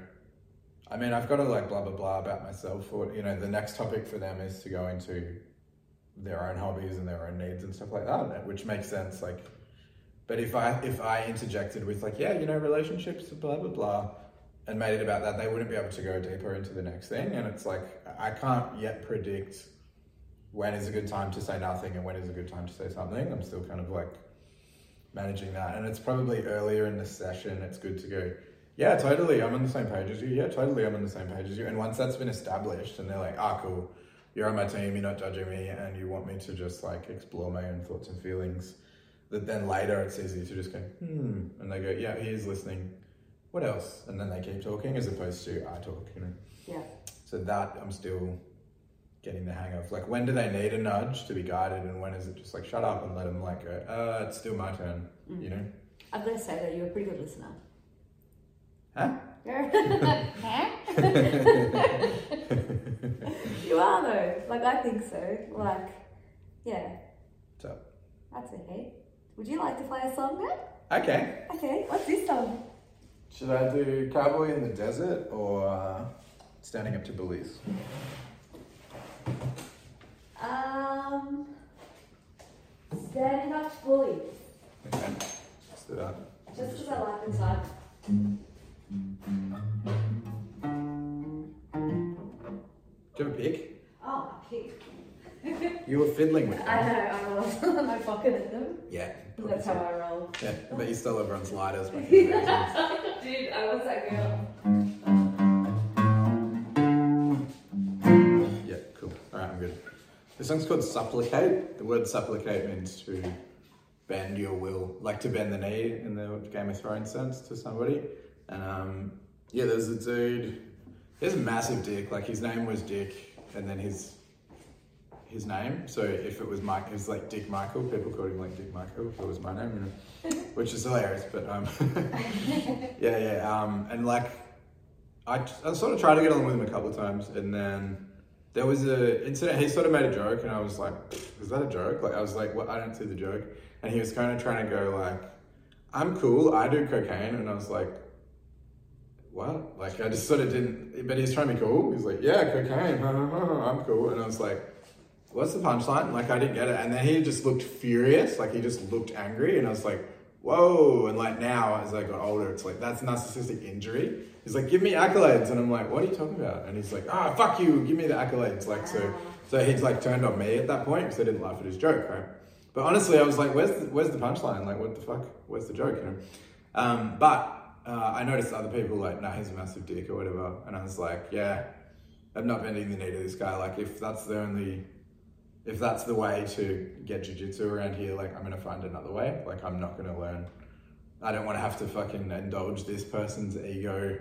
I mean, I've got to like blah, blah, blah about myself. Or, you know, the next topic for them is to go into their own hobbies and their own needs and stuff like that, which makes sense. Like, but if I if I interjected with like, yeah, you know, relationships, blah blah blah, and made it about that, they wouldn't be able to go deeper into the next thing. And it's like I can't yet predict when is a good time to say nothing and when is a good time to say something. I'm still kind of like managing that. And it's probably earlier in the session, it's good to go, yeah, totally, I'm on the same page as you. Yeah, totally, I'm on the same page as you. And once that's been established and they're like, ah, cool, you're on my team, you're not judging me, and you want me to just like explore my own thoughts and feelings that then later it's easy to just go, hmm, and they go, yeah, he is listening. What else? And then they keep talking as opposed to I talk, you know. Yeah. So that I'm still getting the hang of. Like, when do they need a nudge to be guided, and when is it just like shut up and let them like go? Uh, it's still my turn, mm. you know. I'm gonna say that you're a pretty good listener. Huh? you are though. Like I think so. Like, yeah. So. That's okay. Would you like to play a song now? Okay. Okay, what's this song? Should I do Cowboy in the Desert or uh, Standing Up to Bullies? Um, Standing Up to Bullies. Okay, let's do that. Just because I like the song. Do you have a pick? Oh, a pick. You were fiddling with them. I know, I was. I pocketed them. Yeah. That's how I roll. Yeah, but you stole everyone's lighters. Dude, I was that girl. Yeah, cool. Alright, I'm good. This song's called Supplicate. The word supplicate means to bend your will, like to bend the knee in the Game of Thrones sense to somebody. And um, yeah, there's a dude, he has a massive dick. Like his name was Dick, and then his his name. So if it was Mike, it was like Dick Michael. People called him like Dick Michael. If it was my name, you know, which is hilarious. But um, yeah, yeah. Um, and like, I, I sort of tried to get along with him a couple of times, and then there was a incident. He sort of made a joke, and I was like, "Is that a joke?" Like I was like, "What? I don't see the joke." And he was kind of trying to go like, "I'm cool. I do cocaine," and I was like. What? Like I just sort of didn't, but he's trying to be cool. He's like, yeah, cocaine, I'm cool, and I was like, what's the punchline? Like, I didn't get it. And then he just looked furious. Like, he just looked angry. And I was like, whoa. And like now, as I got older, it's like, that's narcissistic injury. He's like, give me accolades. And I'm like, what are you talking about? And he's like, ah, oh, fuck you. Give me the accolades. Like, so, so he's like turned on me at that point because I didn't laugh at his joke, right? But honestly, I was like, where's the, where's the punchline? Like, what the fuck? Where's the joke? You know? Um, but uh, I noticed other people like, nah, he's a massive dick or whatever. And I was like, yeah, I'm not bending the knee to this guy. Like, if that's the only if that's the way to get jujitsu around here, like I'm gonna find another way. Like I'm not gonna learn. I don't want to have to fucking indulge this person's ego.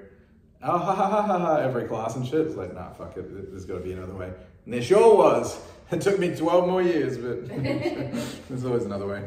Oh, ha, ha, ha, ha, ha, every class and shit. It's like, nah, fuck it. There's got to be another way. And there sure was. It took me 12 more years, but there's always another way.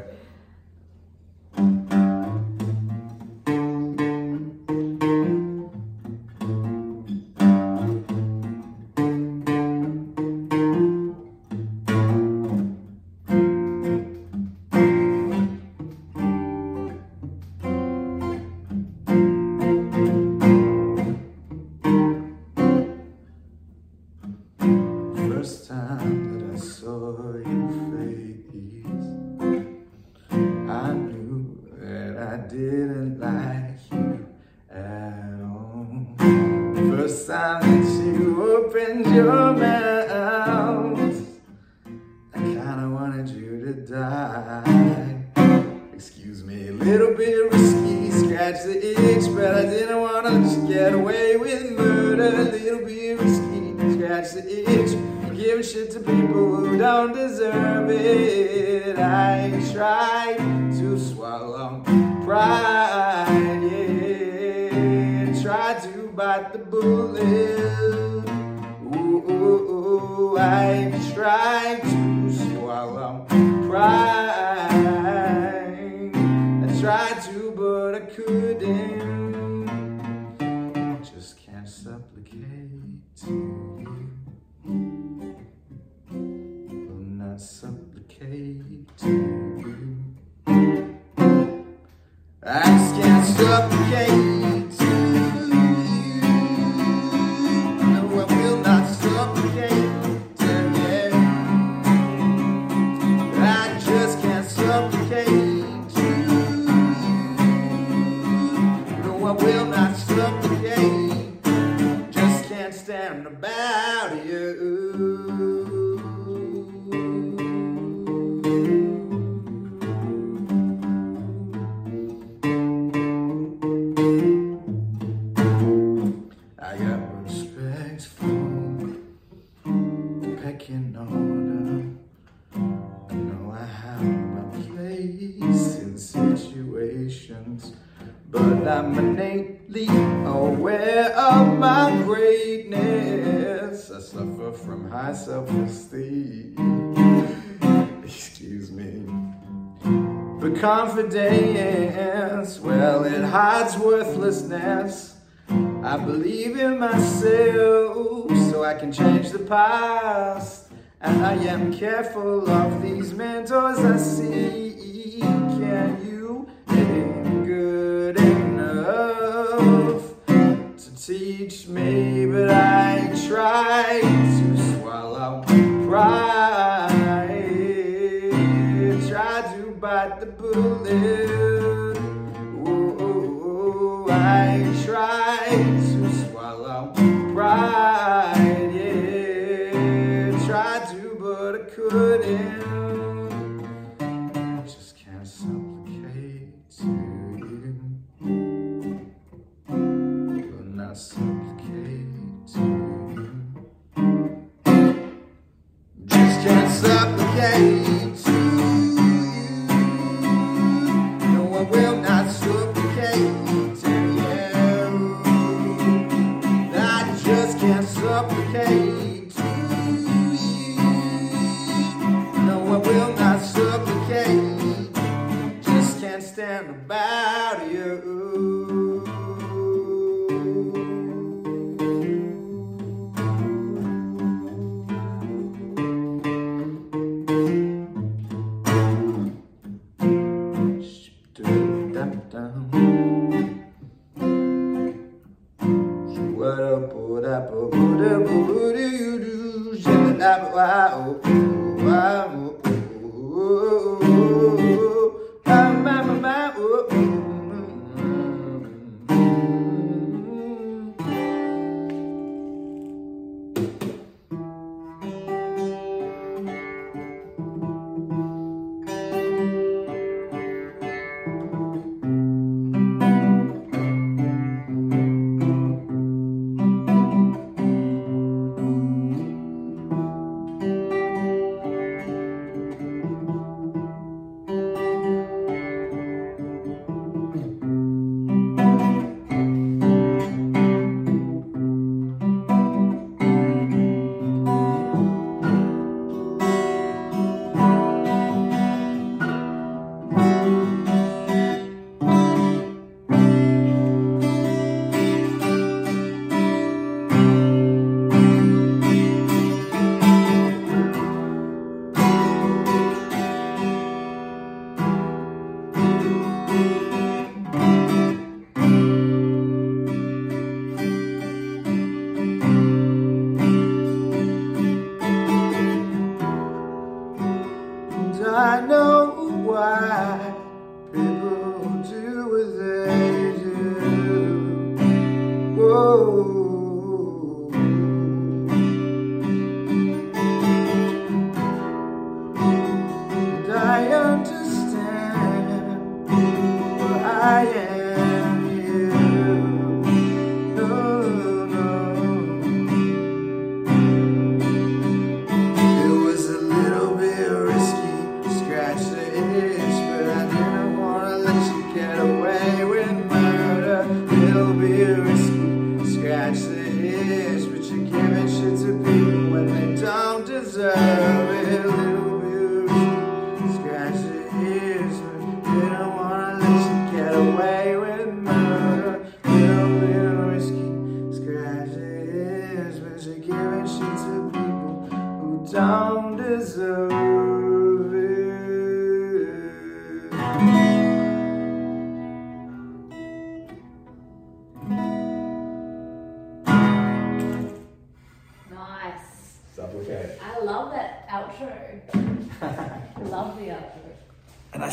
high self-esteem. Excuse me. But confidence, well, it hides worthlessness. I believe in myself, so I can change the past. And I am careful of these mentors I see. Can you be good enough to teach me? But I tried right. Try to bite the bullet. Oh, oh, oh, I tried.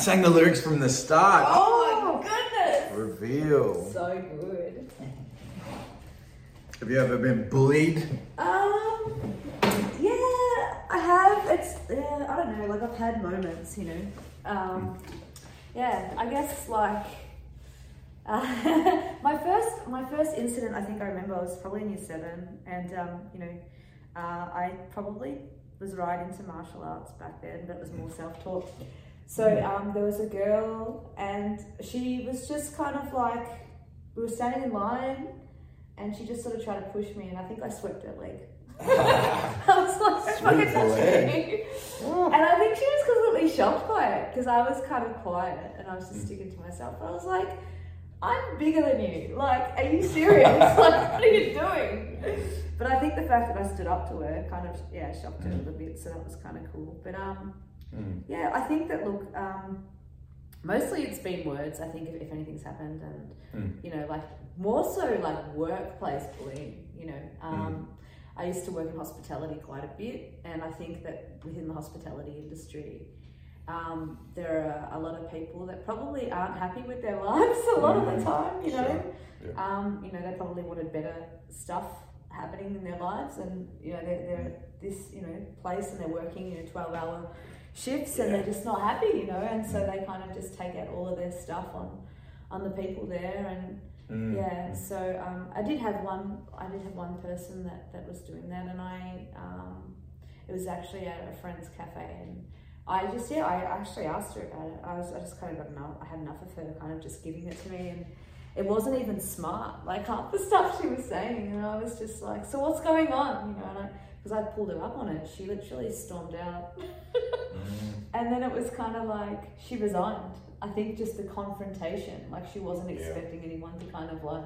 Sang the lyrics from the start. Oh my goodness! Reveal. So good. Have you ever been bullied? Um, yeah, I have. It's yeah, I don't know. Like I've had moments, you know. Um, yeah, I guess like uh, my first my first incident. I think I remember I was probably in year seven, and um, you know, uh, I probably was right into martial arts back then, but it was more self taught. So um, there was a girl, and she was just kind of like we were standing in line and she just sort of tried to push me, and I think I swept her leg. I was like, fucking the touch leg. me. And I think she was completely shocked by it because I was kind of quiet and I was just sticking to myself. But I was like, I'm bigger than you. Like, are you serious? like, what are you doing? But I think the fact that I stood up to her kind of, yeah, shocked her a little bit, so that was kind of cool. But um, Mm. yeah, I think that look, um, mostly it's been words. I think if, if anything's happened, and Mm. you know, like more so like workplace bullying. You know, um, I used to work in hospitality quite a bit, and I think that within the hospitality industry, um, there are a lot of people that probably aren't happy with their lives a lot of the Mm. time. You know, Sure. Yeah. um, you know, they probably wanted better stuff happening in their lives, and you know, they're, they're at this you know place and they're working you know twelve hour shifts, and Yeah. they're just not happy, you know, and so they kind of just take out all of their stuff on on the people there, and Mm. yeah. So um, I did have one, I did have one person that that was doing that, and I um, it was actually at a friend's cafe, and I just yeah, I actually asked her about it. I was I just kind of got enough. I had enough of her kind of just giving it to me, and it wasn't even smart. Like half the stuff she was saying, and I was just like, so what's going on, you know? And I because I pulled her up on it, she literally stormed out, Mm. and then it was kind of like she resigned. I think just the confrontation, like she wasn't Yeah. expecting anyone to kind of like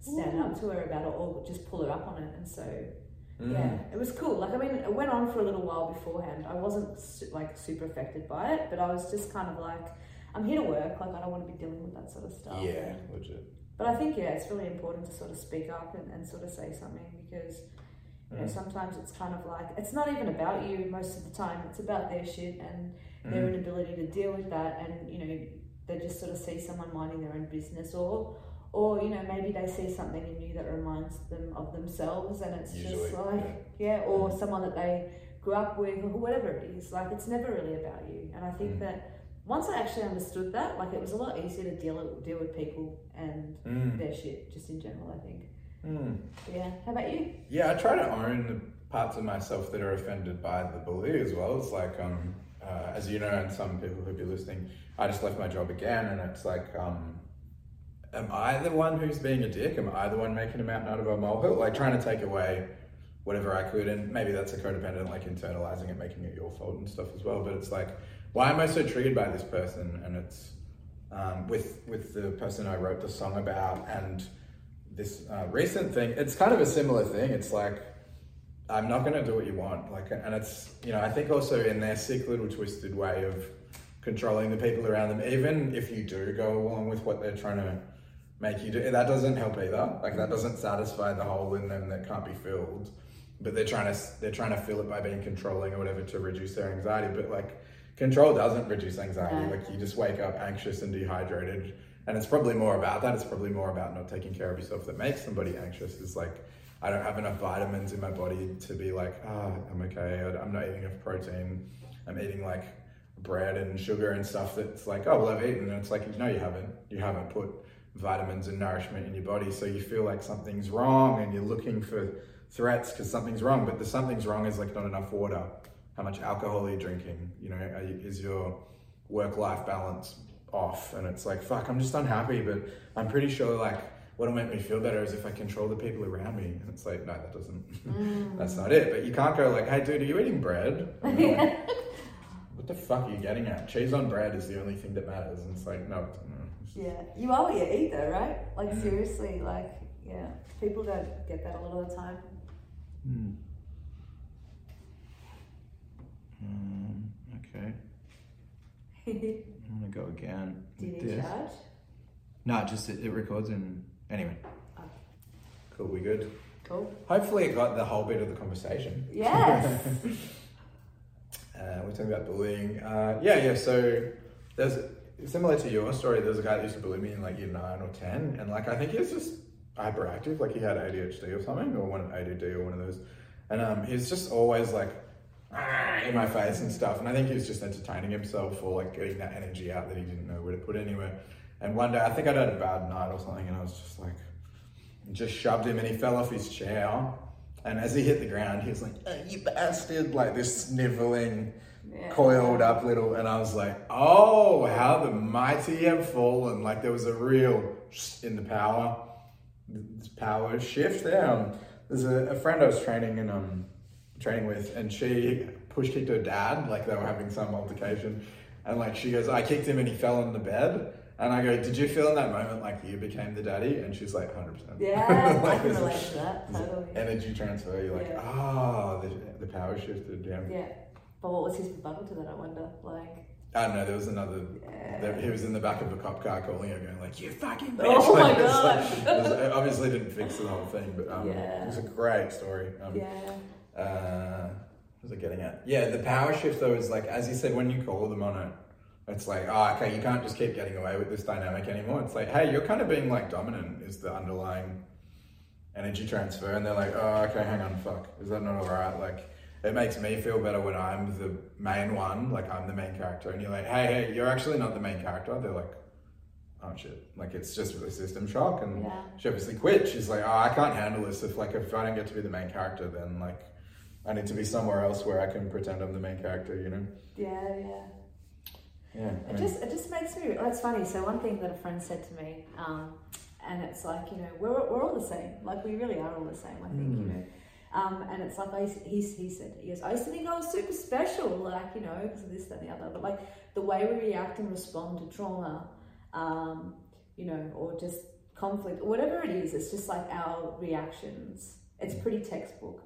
stand up to her about it or just pull her up on it, and so Mm. yeah, it was cool. Like, I mean, it went on for a little while beforehand. I wasn't like super affected by it, but I was just kind of like, I'm here to work. Like, I don't want to be dealing with that sort of stuff. Yeah, legit. But I think, yeah, it's really important to sort of speak up and, and sort of say something because, you know, Mm. sometimes it's kind of like, it's not even about you most of the time. It's about their shit and their Mm. inability to deal with that. And, you know, they just sort of see someone minding their own business or, or, you know, maybe they see something in you that reminds them of themselves and it's just Usually, like, yeah, or someone that they grew up with or whatever it is. Like, it's never really about you. And I think Mm. that once I actually understood that, like, it was a lot easier to deal, deal with people and Mm. their shit, just in general, I think. Mm. Yeah, how about you? Yeah, I try to own the parts of myself that are offended by the bully as well. It's like, um, uh, as you know, and some people who'll be listening, I just left my job again, and it's like, um, am I the one who's being a dick? Am I the one making a mountain out of a molehill? Like trying to take away whatever I could, and maybe that's a codependent, like internalizing it, making it your fault and stuff as well. But it's like, why am I so triggered by this person? And it's um, with with the person I wrote the song about, and this uh, recent thing. It's kind of a similar thing. It's like I'm not going to do what you want. Like, and it's you know I think also in their sick little twisted way of controlling the people around them. Even if you do go along with what they're trying to make you do, that doesn't help either. Like that doesn't satisfy the hole in them that can't be filled. But they're trying to they're trying to fill it by being controlling or whatever to reduce their anxiety. But like control doesn't reduce anxiety. Like you just wake up anxious and dehydrated. And it's probably more about that. It's probably more about not taking care of yourself that makes somebody anxious. Is like, I don't have enough vitamins in my body to be like, ah, I'm okay. I'm not eating enough protein. I'm eating like bread and sugar and stuff that's like, oh, well, I've eaten. And it's like, no, you haven't. You haven't put vitamins and nourishment in your body. So you feel like something's wrong and you're looking for threats because something's wrong. But the something's wrong is like not enough water. How much alcohol are you drinking? You know, you, is your work life balance off? And it's like, fuck, I'm just unhappy, but I'm pretty sure like what'll make me feel better is if I control the people around me. And it's like, no, that doesn't, that's not it. But you can't go like, hey, dude, are you eating bread? Like, what the fuck are you getting at? Cheese on bread is the only thing that matters. And it's like, no, it's- no. it's just- Yeah, you are what you eat, though, right? Like Mm. seriously, like yeah, people don't get that a lot of the time. Mm. Okay. I'm gonna go again. Do you need this. charge? No, just it, it records in anyway. Oh. Cool, we good. Cool. Hopefully, it got the whole bit of the conversation. Yes. Uh, we're talking about bullying. Uh, yeah, yeah. So there's similar to your story. There's a guy that used to bully me in like year nine or ten, and like I think he was just hyperactive. Like he had ADHD or something, or one ADD or one of those. And um, he's just always like in my face and stuff. And I think he was just entertaining himself or like getting that energy out that he didn't know where to put anywhere. And one day, I think I'd had a bad night or something, and I was just like, just shoved him, and he fell off his chair. And as he hit the ground, he was like, "Oh, "You bastard!" Like this sniveling, Yeah. coiled up little, and I was like, "Oh, how the mighty have fallen!" Like there was a real in the power, this power shift there. Um, there's a, a friend I was training in um training with, and she push kicked her dad. Like they were having some altercation, and like she goes, "I kicked him, and he fell on the bed." And I go, "Did you feel in that moment like you became the daddy?" And she's like, "100 percent." Yeah, I Like, can there's a- relate to that. Totally. Energy transfer. You're like, Yeah. ah, the, the power shifted. Yeah. Yeah. But what was his rebuttal to that, I wonder? Like, I don't know. There was another. yeah. There, he was in the back of a cop car calling her, going like, "You fucking bitch!" Oh my Like, it's God. like- it was- obviously didn't fix the whole thing, but um, Yeah. it was a great story. Um, yeah. Uh, what was I getting at? Yeah, the power shift though is like, as you said, when you call them on it, it's like, oh, okay, you can't just keep getting away with this dynamic anymore. It's like, hey, you're kind of being like dominant. Is the underlying energy transfer, and they're like, oh, okay, hang on, fuck, is that not all right? Like, it makes me feel better when I'm the main one, like I'm the main character, and you're like, hey, hey, you're actually not the main character. They're like, oh shit, like it's just a system shock, and Yeah. she obviously quit. She's like, oh, I can't handle this. If like if I don't get to be the main character, then like I need to be somewhere else where I can pretend I'm the main character. You know? Yeah, yeah. Yeah. I It mean, just it just makes me. That's funny. So one thing that a friend said to me, um, and it's like you know we're we're all the same. Like we really are all the same. I think you Mm. know. Um, and it's like I, he, he said, he goes, I used to think I was super special, like, you know, because of this, that, and the other. But like the way we react and respond to trauma, um, you know, or just conflict, or whatever it is, it's just like our reactions. It's pretty textbook.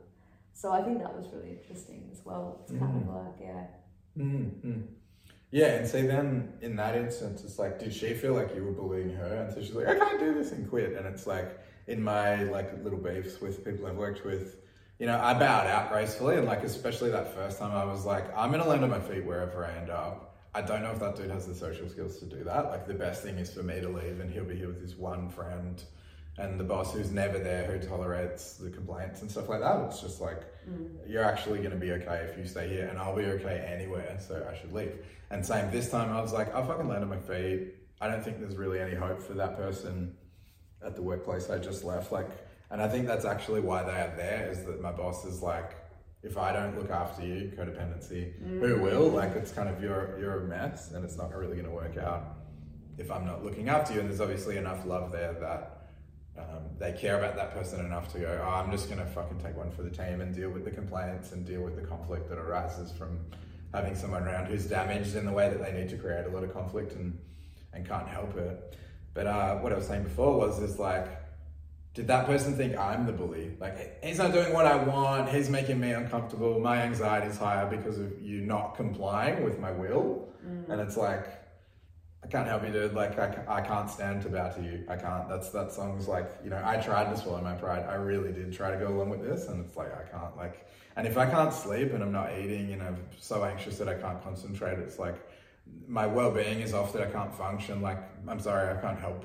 So I think that was really interesting as well. It's kind of like, yeah. mm, mm. Yeah, and see then in that instance, it's like, did she feel like you were bullying her? And so she's like, I can't do this and quit. And it's like in my like little beefs with people I've worked with, you know, I bowed out gracefully, and like especially that first time, I was like, I'm gonna land on my feet wherever I end up. I don't know if that dude has the social skills to do that. Like the best thing is for me to leave, and he'll be here with his one friend, and the boss who's never there, who tolerates the complaints and stuff like that. It's just like mm. you're actually gonna be okay if you stay here, and I'll be okay anywhere. So I should leave. And same this time, I was like, I'll fucking land on my feet. I don't think there's really any hope for that person at the workplace I just left. Like, and I think that's actually why they are there is that my boss is like, if I don't look after you, codependency, who mm. will? Like, it's kind of you're you're a mess, and it's not really going to work out if I'm not looking after you. And there's obviously enough love there that um, they care about that person enough to go, oh, I'm just going to fucking take one for the team and deal with the complaints and deal with the conflict that arises from having someone around who's damaged in the way that they need to create a lot of conflict and and can't help it. But uh, what I was saying before was is like, did that person think I'm the bully? Like he's not doing what I want. He's making me uncomfortable. My anxiety's higher because of you not complying with my will. And it's like, can't help you, dude. Like I, I can't stand to bow to you. I can't. That's that song's like, you know, I tried to swallow my pride. I really did try to go along with this, and it's like I can't. Like, and if I can't sleep and I'm not eating and I'm so anxious that I can't concentrate, it's like my well-being is off that I can't function. Like, I'm sorry, I can't help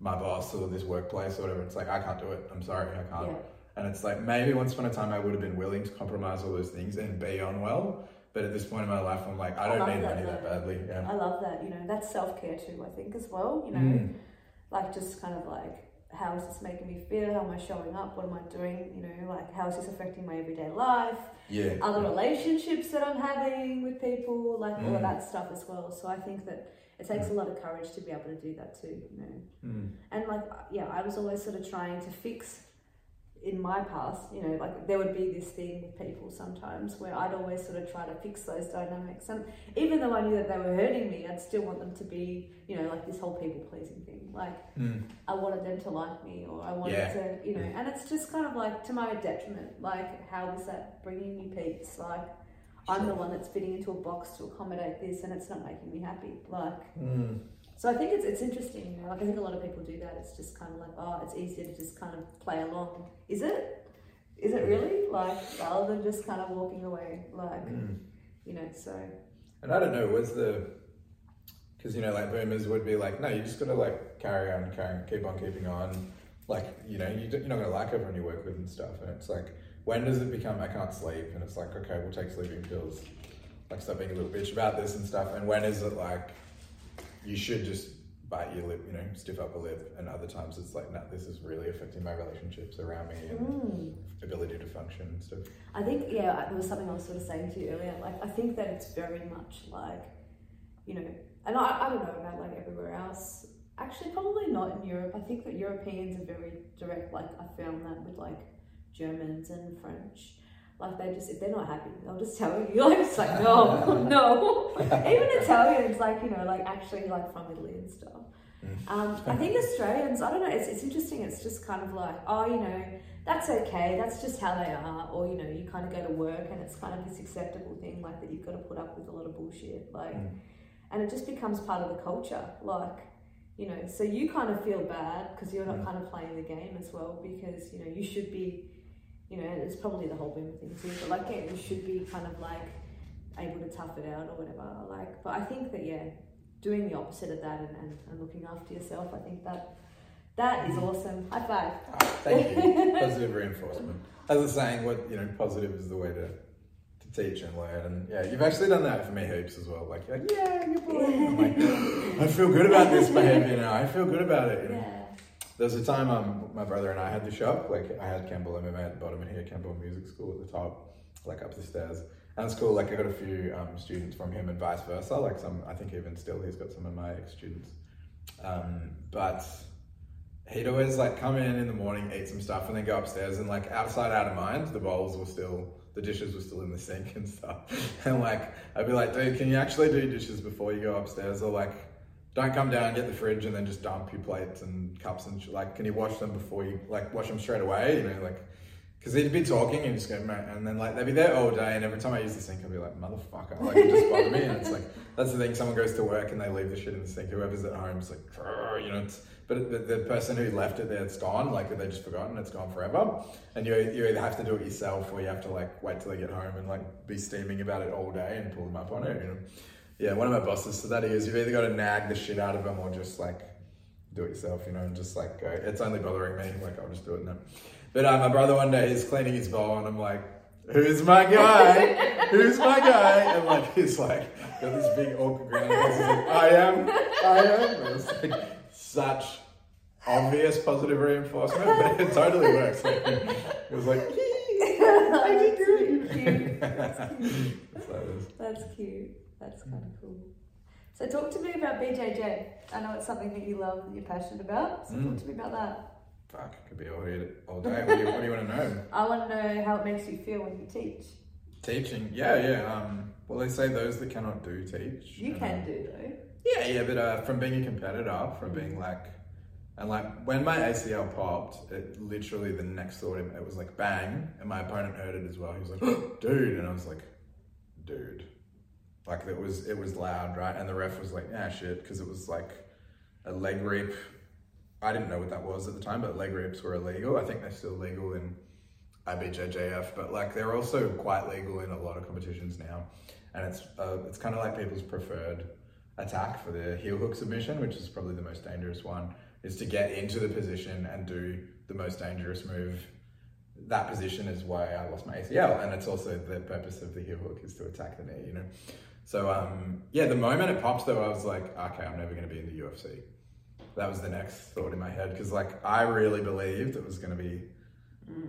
my boss or this workplace or whatever. It's like I can't do it. I'm sorry, I can't. Yeah. And it's like maybe once upon a time I would have been willing to compromise all those things and be on well. But at this point in my life, I'm like, I I don't love need that, money that badly. Yeah. I love that. You know, that's self care too. I think as well. You know, Mm. like just kind of like how is this making me feel? How am I showing up? What am I doing? You know, like how is this affecting my everyday life? Yeah. Other relationships that I'm having with people, like all Mm. of that stuff as well. So I think that it takes a lot of courage to be able to do that too. You know, Mm. and like yeah, I was always sort of trying to fix in my past, you know, like there would be this thing with people sometimes where I'd always sort of try to fix those dynamics. And even though I knew that they were hurting me, I'd still want them to be, you know, like this whole people pleasing thing. Like Mm. I wanted them to like me or I wanted Yeah. to, you know, and it's just kind of like to my detriment. Like, how is that bringing you peace? Like, I'm the one that's fitting into a box to accommodate this, and it's not making me happy. Like, Mm. So I think it's it's interesting. You know, like I think a lot of people do that. It's just kind of like, oh, it's easier to just kind of play along. Is it? Is it really like rather than just kind of walking away? Like, Mm. you know, so And I don't know, was the because you know, like boomers would be like, no, you just gotta like carry on, carry, keep on keeping on. Like you know, you, you're not gonna like everyone you work with and stuff. And it's like, when does it become I can't sleep? And it's like, okay, we'll take sleeping pills. Like stop being a little bitch about this and stuff. And when is it like you should just bite your lip, you know, stiff up a lip? And other times it's like, no, this is really affecting my relationships around me and mm. ability to function and stuff. I think yeah, there was something I was sort of saying to you earlier. Like I think that it's very much like, you know, and I, I don't know about like everywhere else. Actually, probably not in Europe. I think that Europeans are very direct. Like I found that with like Germans and French. Like they just if they're not happy, they'll just tell you. Like it's like no, no. Even Italians, like you know, like actually like from Italy and stuff. Um, I think Australians, I don't know, it's, it's interesting. It's just kind of like, oh, you know, that's okay. That's just how they are. Or, you know, you kind of go to work and it's kind of this acceptable thing, like that you've got to put up with a lot of bullshit. Like, Mm. and it just becomes part of the culture. Like, you know, so you kind of feel bad because you're not Mm. kind of playing the game as well because, you know, you should be, you know, it's probably the whole boomer thing too, but like, yeah, you should be kind of like able to tough it out or whatever. Like, but I think that, yeah, doing the opposite of that and, and, and looking after yourself, I think that that is awesome. High five. Thank you. positive reinforcement. As a saying, what you know, positive is the way to, to teach and learn. And yeah, you've actually done that for me heaps as well. Like, you're like yeah, good boy. I'm like, I feel good about this behavior now. I feel good about it. You know? Yeah. There was a time um, my brother and I had the shop. Like, I had Campbell MMA at the bottom and he had Campbell Music School at the top, like up the stairs. And it's cool. Like, I got a few um, students from him and vice versa. Like, some, I think even still, he's got some of my ex students. Um, but he'd always like come in in the morning, eat some stuff, and then go upstairs. And like outside, out of mind, the bowls were still, the dishes were still in the sink and stuff. And like I'd be like, dude, can you actually do dishes before you go upstairs? Or like, don't come down, and get the fridge, and then just dump your plates and cups and like, can you wash them before you like wash them straight away? You know, like. Because they'd be talking and just go, and then like they'd be there all day, and every time I use the sink, I'd be like, motherfucker, like it just bother me. And it's like that's the thing. Someone goes to work and they leave the shit in the sink. Whoever's at home is like, you know. It's, but the, the person who left it there, it's gone. Like they just forgotten, it's gone forever. And you you either have to do it yourself or you have to like wait till they get home and like be steaming about it all day and pull them up on it. You know. Yeah, one of my bosses said that he goes, you've either got to nag the shit out of them or just like do it yourself. You know, and just like go. It's only bothering me. Like I'll just do it now. But uh, my brother one day he's cleaning his bowl and I'm like, who's my guy? who's my guy? And like he's like got this big awkward grin. He's like, I am, I am. And it's like such obvious positive reinforcement, but it totally works. Like, it was like, I did good. That's cute. It That's cute. That's kind of cool. So talk to me about BJJ. I know it's something that you love, that you're passionate about. So Mm. talk to me about that. Fuck, it could be all here all day. What do you, what do you want to know? I want to know how it makes you feel when you teach. Teaching, yeah, yeah. Um, well, they say those that cannot do teach. You And, can do though. Yeah, yeah, but uh, from being a competitor, from being like, and like when my ACL popped, it literally the next thought it was like bang, and my opponent heard it as well. He was like, "Dude," and I was like, "Dude," like it was it was loud, right? And the ref was like, "Ah, shit," because it was like a leg rip. I didn't know what that was at the time, but leg rips were illegal. I think they're still legal in IBJJF, but like they're also quite legal in a lot of competitions now. And it's uh, it's kind of like people's preferred attack for the heel hook submission, which is probably the most dangerous one, is to get into the position and do the most dangerous move. That position is why I lost my ACL, and it's also the purpose of the heel hook is to attack the knee, you know. So um, yeah, the moment it popped though, I was like, okay, I'm never going to be in the UFC. That was the next thought in my head because like I really believed it was going to be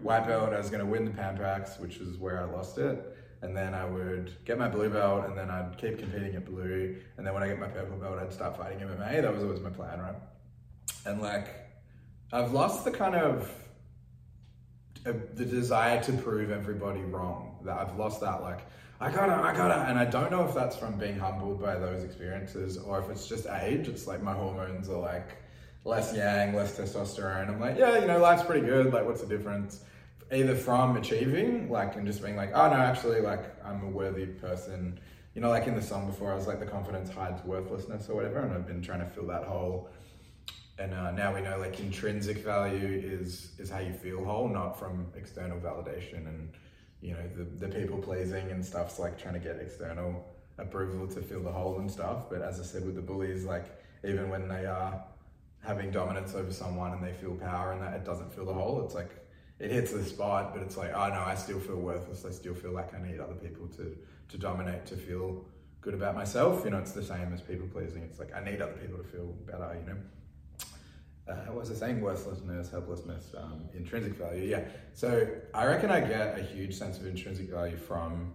white belt. I was going to win the Pan Pacs, which is where I lost it. And then I would get my blue belt, and then I'd keep competing at blue. And then when I get my purple belt, I'd start fighting MMA. That was always my plan, right? And like, I've lost the kind of uh, the desire to prove everybody wrong. That I've lost that like. I gotta, I gotta, and I don't know if that's from being humbled by those experiences or if it's just age. It's like my hormones are like less yang, less testosterone. I'm like, yeah, you know, life's pretty good. Like, what's the difference? either from achieving, like, and just being like, oh no, actually, like, I'm a worthy person. You know, like in the song before, I was like, the confidence hides worthlessness or whatever, and I've been trying to fill that hole. And uh, now we know, like, intrinsic value is is how you feel whole, not from external validation and you know the the people pleasing and stuff's like trying to get external approval to fill the hole and stuff. But as I said with the bullies, like even when they are having dominance over someone and they feel power and that it doesn't fill the hole, it's like it hits the spot, but it's like, oh no, I still feel worthless. I still feel like I need other people to to dominate to feel good about myself. You know, it's the same as people pleasing. It's like I need other people to feel better. You know. Uh, what was I saying? Worthlessness, helplessness, um, intrinsic value. Yeah. So I reckon I get a huge sense of intrinsic value from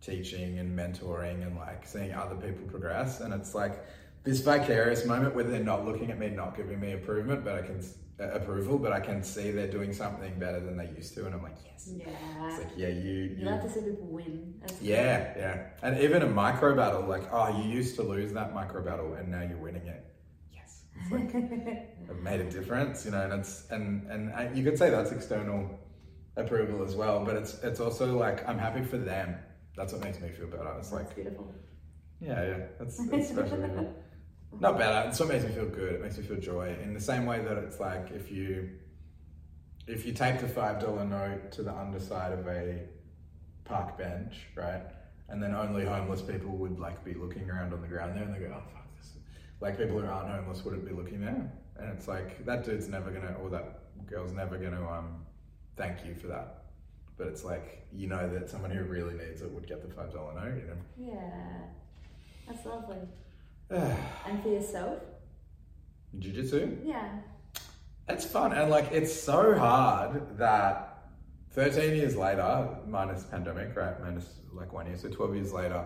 teaching and mentoring and like seeing other people progress. And it's like this vicarious moment where they're not looking at me, not giving me improvement, but I can uh, approval, but I can see they're doing something better than they used to, and I'm like, yes. Yeah. It's like, yeah, you. You, you like to see people win. Yeah, yeah, and even a micro battle, like, oh, you used to lose that micro battle, and now you're winning it. It's like it made a difference, you know, and it's and and I, you could say that's external approval as well, but it's it's also like I'm happy for them. That's what makes me feel better. It's like That's beautiful. yeah, yeah, that's, that's special. Not better. It's what makes me feel good. It makes me feel joy. In the same way that it's like if you if you take the five dollar note to the underside of a park bench, right, and then only homeless people would like be looking around on the ground there, and they go, "Oh fuck this," like people who aren't homeless wouldn't be looking there, and it's like that dude's never gonna or that girl's never gonna um thank you for that. But it's like you know that someone who really needs it would get the five dollar note, you know. Yeah. That's lovely. And for yourself? Jiu-jitsu? Yeah. It's fun and like it's so hard that 13 years later, minus pandemic, right? Minus like one year, so 12 years later,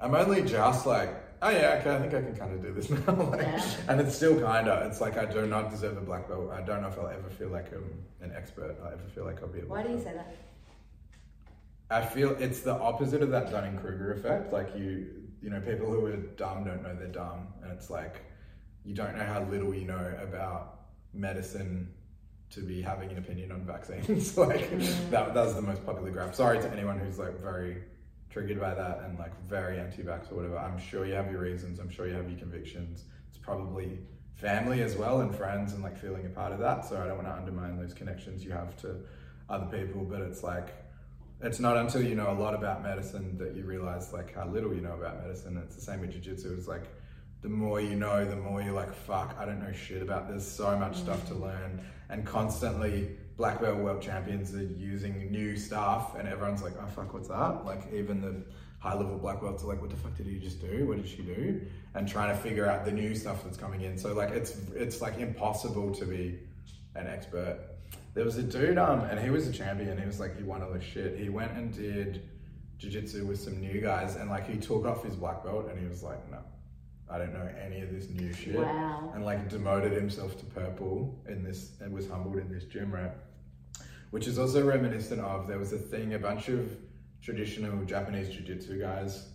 I'm only just like, oh yeah, okay, I think I can kind of do this now. like, Yeah. And it's still kind of, it's like I do not deserve a black belt. I don't know if I'll ever feel like I'm an expert. I ever feel like I'll be a Why do you say that? I feel it's the opposite of that Dunning Kruger effect. Like you, you know, people who are dumb don't know they're dumb, and it's like you don't know how little you know about medicine to be having an opinion on vaccines. like mm. that, that's the most popular graph. Sorry to anyone who's like very triggered by that and like very anti-vax or whatever. I'm sure you have your reasons. I'm sure you have your convictions. It's probably family as well and friends and like feeling a part of that. So I don't want to undermine those connections you have to other people, but it's like it's not until you know a lot about medicine that you realize like how little you know about medicine. It's the same with jiu-jitsu. It's like the more you know, the more you're like, fuck, I don't know shit about this. So much stuff to mm. learn. And constantly black belt world champions are using new stuff and everyone's like, oh fuck, what's that? Like even the high level black belts are like, what the fuck did he just do? What did she do? And trying to figure out the new stuff that's coming in. So like it's it's like impossible to be an expert. There was a dude, um, and he was a champion. He was like, he won all this shit. He went and did jiu-jitsu with some new guys, and like he took off his black belt, and he was like, no, I don't know any of this new shit, Wow. and like demoted himself to purple in this, and was humbled in this gym rat, which is also reminiscent of there was a thing, a bunch of traditional Japanese jiu-jitsu guys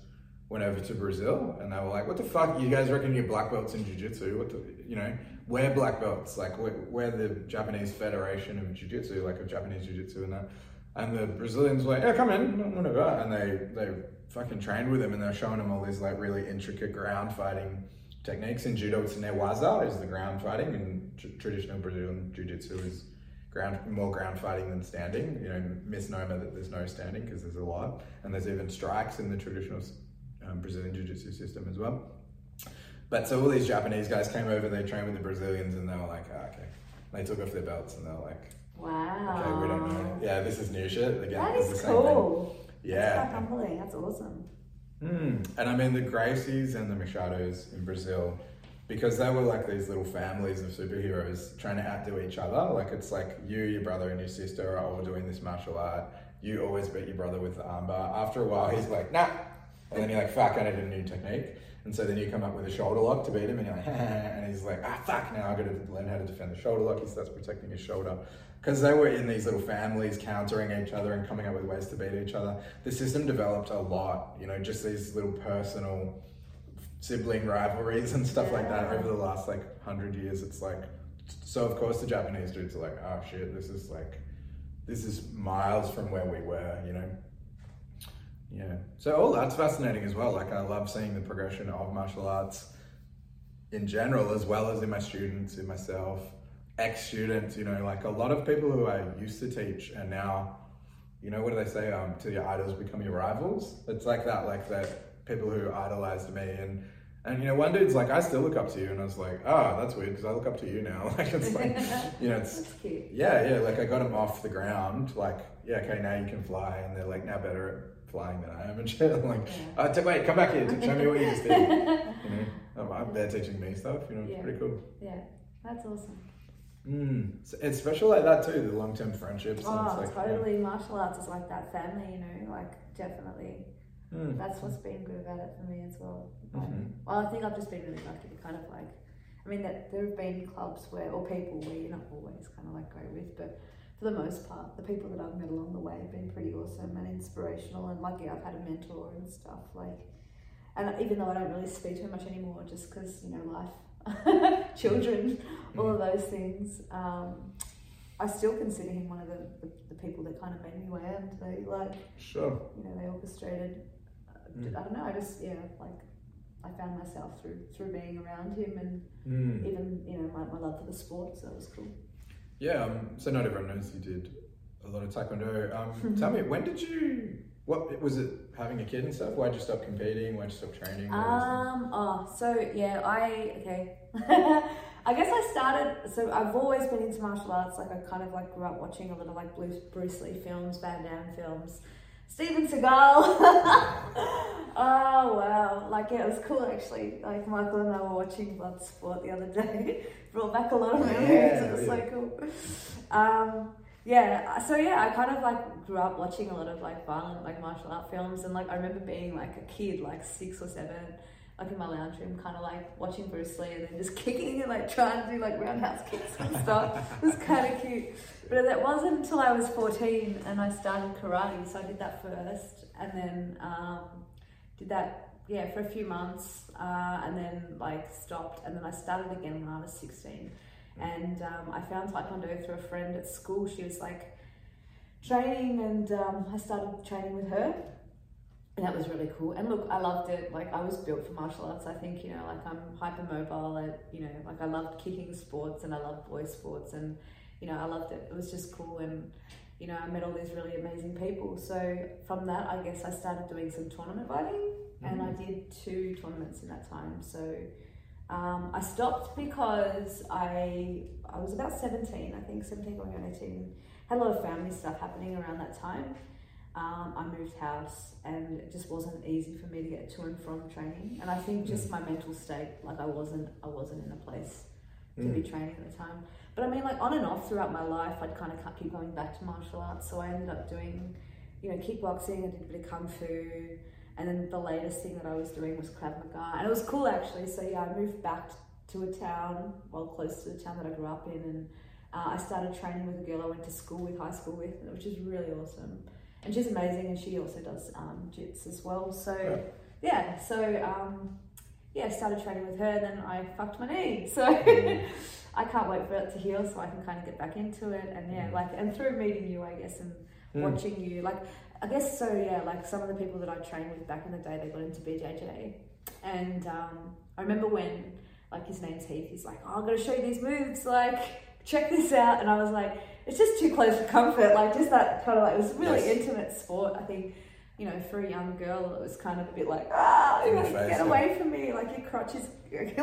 went over to Brazil and they were like, "What the fuck? You guys reckon you're black belts in jiu-jitsu? What the, you know? We're black belts. Like we're, we're the Japanese Federation of Jiu-Jitsu, like of Japanese jiu-jitsu and that." And the Brazilians were like, "Yeah, come in, whatever." And they they fucking trained with them and they were showing them all these like really intricate ground fighting techniques. In judo, it's newaza is the ground fighting, and tr- traditional Brazilian jiu-jitsu is ground more ground fighting than standing. You know, misnomer that there's no standing because there's a lot, and there's even strikes in the traditional um, Brazilian jiu-jitsu system as well. But so all these Japanese guys came over, they trained with the Brazilians, and they were like, ah, okay. They took off their belts and they were like, Wow. okay, we don't know. Yeah, this is new shit. Again, That it's the same thing. cool. That's Yeah. quite humbling. That's awesome. Mm. And I mean, the Gracies and the Machados in Brazil, because they were like these little families of superheroes trying to outdo each other. Like, it's like you, your brother, and your sister are all doing this martial art. You always beat your brother with the armbar. After a while, he's like, nah. And then you're like, fuck, I need a new technique. And so then you come up with a shoulder lock to beat him, and you're like, and he's like, ah, fuck, now I've got to learn how to defend the shoulder lock. He starts protecting his shoulder. Because they were in these little families countering each other and coming up with ways to beat each other. The system developed a lot, you know, just these little personal sibling rivalries and stuff like that over the last like hundred years. It's like, so of course the Japanese dudes are like, oh shit, this is like, this is miles from where we were, you know. Yeah. So all that's fascinating as well. Like I love seeing the progression of martial arts in general, as well as in my students, in myself, ex-students. You know, like a lot of people who I used to teach and now, you know, what do they say? Um, to your idols become your rivals. It's like that. Like that people who idolized me and. And you know, one dude's like, I still look up to you, and I was like, oh, that's weird because I look up to you now. Like it's like, you know, it's yeah, yeah. Like I got him off the ground. Like yeah, okay, now you can fly, and they're like now better at flying than I am and shit. I'm like, yeah. uh, wait, come back here, show me what you just did. you know, um, they're teaching me stuff. You know, it's yeah. pretty cool. Yeah, that's awesome. Mm. So it's special like that too, the long term friendships. Oh, like, totally. Yeah. Martial arts is like that family, you know, like definitely. Mm. That's what's been good about it for me as well. mm-hmm. Well, I think I've just been really lucky to kind of like, I mean, that there have been clubs where, or people where you're not always kind of like go with, but for the most part, the people that I've met along the way have been pretty awesome and inspirational. And lucky I've had a mentor and stuff like. And even though I don't really speak to him much anymore, just because you know life, children, all of those things, um, I still consider him one of the, the, the, people that kind of made me who I am today. Like, sure, you know, they orchestrated. Mm. I don't know. I just yeah, like I found myself through through being around him and mm. even you know my, my love for the sport. So that was cool. Yeah, um, so not everyone knows you did a lot of taekwondo. Um, tell me, when did you? What was it? Having a kid and stuff? Why'd you stop competing? Why'd you stop training? Um. Oh, so yeah, I okay. I guess I started. So I've always been into martial arts. Like I kind of like grew up watching a lot of like Bruce, Bruce Lee films, Van Damme films. Steven Seagal. oh wow! Like yeah, it was cool actually. Like Michael and I were watching Bloodsport the other day. Brought back a lot of memories. Yeah, it was yeah. so cool. Um, yeah, so yeah, I kind of like grew up watching a lot of like violent like martial art films, and like I remember being like a kid, like six or seven, like in my lounge room, kind of like watching Bruce Lee and then just kicking and like trying to do like roundhouse kicks and stuff. it was kind of cute. But that wasn't until I was 14 and I started karate. So I did that first and then um, did that, yeah, for a few months uh, and then like stopped. And then I started again when I was 16. And um, I found Taekwondo through a friend at school. She was like training and um, I started training with her and that was really cool. And look, I loved it. Like I was built for martial arts. I think you know, like I'm hypermobile. I, you know, like I loved kicking sports and I loved boy sports, and you know, I loved it. It was just cool, and you know, I met all these really amazing people. So from that, I guess I started doing some tournament fighting, mm-hmm. and I mm. did two tournaments in that time. So. Um, I stopped because I I was about 17, I think 17 going on 18. Had a lot of family stuff happening around that time. Um, I moved house and it just wasn't easy for me to get to and from training. And I think just mm. my mental state, like I wasn't, I wasn't in a place to mm. be training at the time. But I mean, like on and off throughout my life, I'd kind of keep going back to martial arts. So I ended up doing, you know, kickboxing. I did a bit of kung fu, and then the latest thing that I was doing was krav maga, and it was cool actually. So yeah, I moved back to a town, well, close to the town that I grew up in, and uh, I started training with a girl I went to school with, high school with, which is really awesome and she's amazing, and she also does um, jits as well. So yeah, so um, yeah, started training with her, then I fucked my knee. So mm. I can't wait for it to heal, so I can kind of get back into it. And yeah, mm. like and through meeting you, I guess, and mm. watching you, like I guess so. Yeah, like some of the people that I trained with back in the day, they got into BJJ, and um, I remember when like his name's Heath. He's like, oh, I'm gonna show you these moves, like check this out, and I was like it's just too close for comfort. Like just that kind of like it was really yes. intimate sport. I think you know for a young girl it was kind of a bit like ah like, get away from me like your crotch is it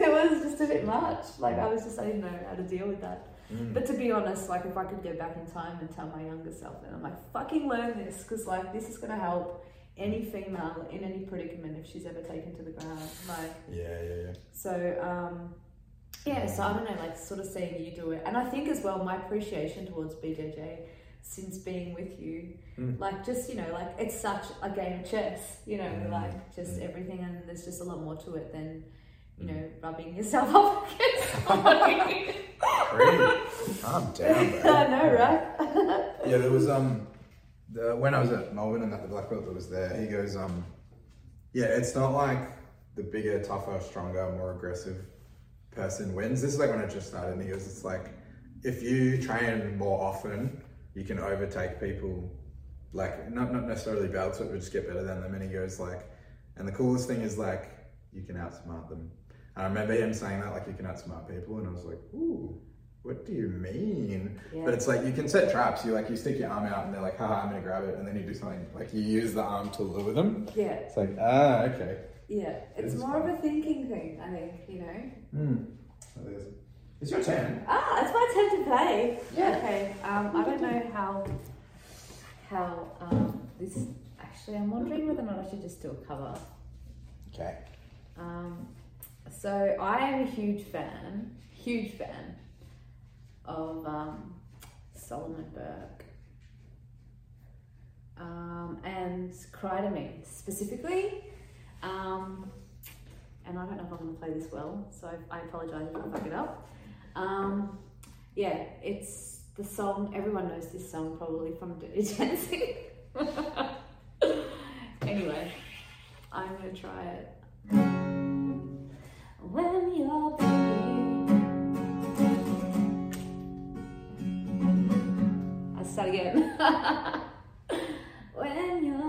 was just a bit much. Like I was just I didn't know how to deal with that. Mm. But to be honest, like if I could go back in time and tell my younger self, then I'm like fucking learn this because like this is gonna help any female in any predicament if she's ever taken to the ground. Like yeah, yeah, yeah. So um yeah, so I don't know, like sort of seeing you do it. And I think as well, my appreciation towards BJJ since being with you, mm. like just, you know, like it's such a game of chess, you know, mm. like just mm. everything. And there's just a lot more to it than, you know, mm. rubbing yourself up against somebody. I'm down. I know, right? yeah, there was, um, the, when I was at Melbourne and that the black belt that was there, he goes, um, yeah, it's not like the bigger, tougher, stronger, more aggressive person wins. This is like when I just started, and he goes, it's like if you train more often, you can overtake people. Like not not necessarily be able to, but just get better than them. And he goes like, and the coolest thing is like you can outsmart them. And I remember him saying that like you can outsmart people, and I was like, ooh. What do you mean? Yeah. But it's like you can set traps. You like you stick your arm out and they're like, haha, I'm gonna grab it, and then you do something like you use the arm to lure them. Yeah, It's like, ah, okay. yeah. It's more of a thinking thing, I think. You know. Hmm. It's your turn. Ah, it's my turn to play. Yeah. Okay. Um, I don't know how how um, this. Actually, I'm wondering whether or not I should just do a cover. Okay. Um, so I am a huge fan, huge fan of um, Solomon Burke. Um, and Cry to Me specifically. Um, and I don't know if I'm going to play this well, so I, apologise if I fuck it up. Um, yeah, it's the song, everyone knows this song probably from Dirty Dancing. anyway, I'm going to try it. When you're. I'll start again. when you're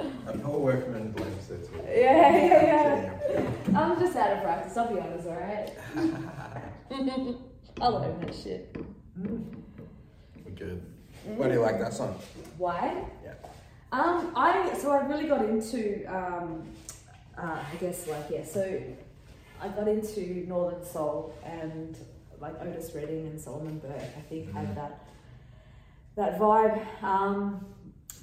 And Paul Workman blames it. too. yeah, yeah, yeah. I'm just out of practice. I'll be honest, alright. I learned that shit. We're good. Why do you like that song? Why? Yeah. Um, I so I really got into um, uh, I guess like yeah. So I got into Northern Soul and like Otis Redding and Solomon Burke. I think Mhm. had that that vibe. Um,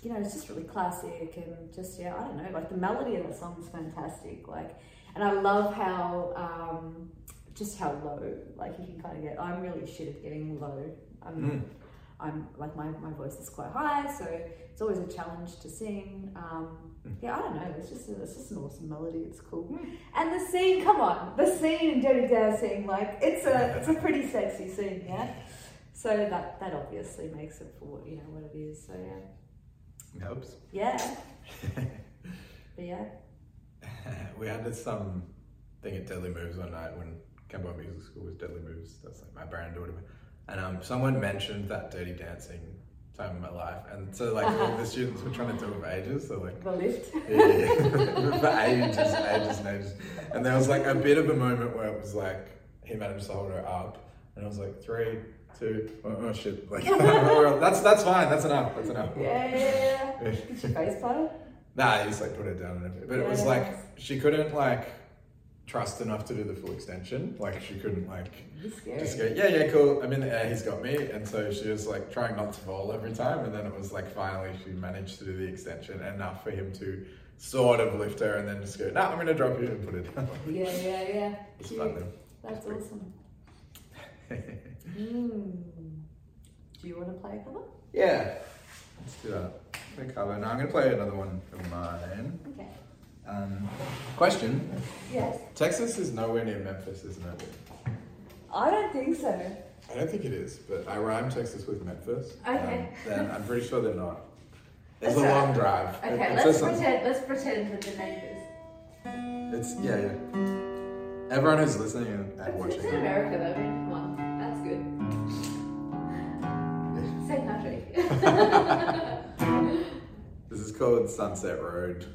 you know, it's just really classic and just yeah. I don't know. Like the melody of the song is fantastic. Like, and I love how um, just how low like you can kind of get. I'm really shit at getting low. I'm Mm. I'm like my, my voice is quite high, so it's always a challenge to sing. Um, yeah, I don't know. It's just a, it's just an awesome melody. It's cool, and the scene. Come on, the scene in Dirty Dancing. Like it's a it's a pretty sexy scene. Yeah. So that that obviously makes it for what you know what it is. So yeah, Helps. yeah. But yeah, we had some um thing at Deadly Moves one night when Campbell Music School was Deadly Moves. That's like my brand or whatever. And um, someone mentioned that Dirty Dancing time in my life, and so like all the students were trying to do it for ages. So like The lift. yeah, yeah. for ages, ages and ages. And there was like a bit of a moment where it was like he managed to hold her up, and I was like three, two, oh, oh shit, like that's that's fine, that's enough, that's enough. Yeah, yeah, yeah. Did she face plant? Nah, he just like put it down and everything. But it was Yeah. like she couldn't like trust enough to do the full extension. Like she couldn't like just go, yeah, yeah, cool. I'm in the air, he's got me. And so she was like trying not to fall every time. And then it was like finally she managed to do the extension enough for him to sort of lift her and then just go, nah, I'm gonna drop you and put it down. Yeah, yeah, yeah. It's Cute. That's awesome. Mm. Do you want to play a cover? yeah. Let's do that. I'm gonna cover. Now I'm gonna play another one of mine. Okay. Um, question. Yes. Texas is nowhere near Memphis, isn't it? I don't think so. I don't think it is, but I rhyme Texas with Memphis. Okay. Um, and I'm pretty sure they're not. It's That's a all long drive. Okay, it let's something- pretend. Let's pretend with the neighbours. It's yeah, yeah. Everyone who's listening and, and watching. it's in America though. Come on, This is called Sunset Road.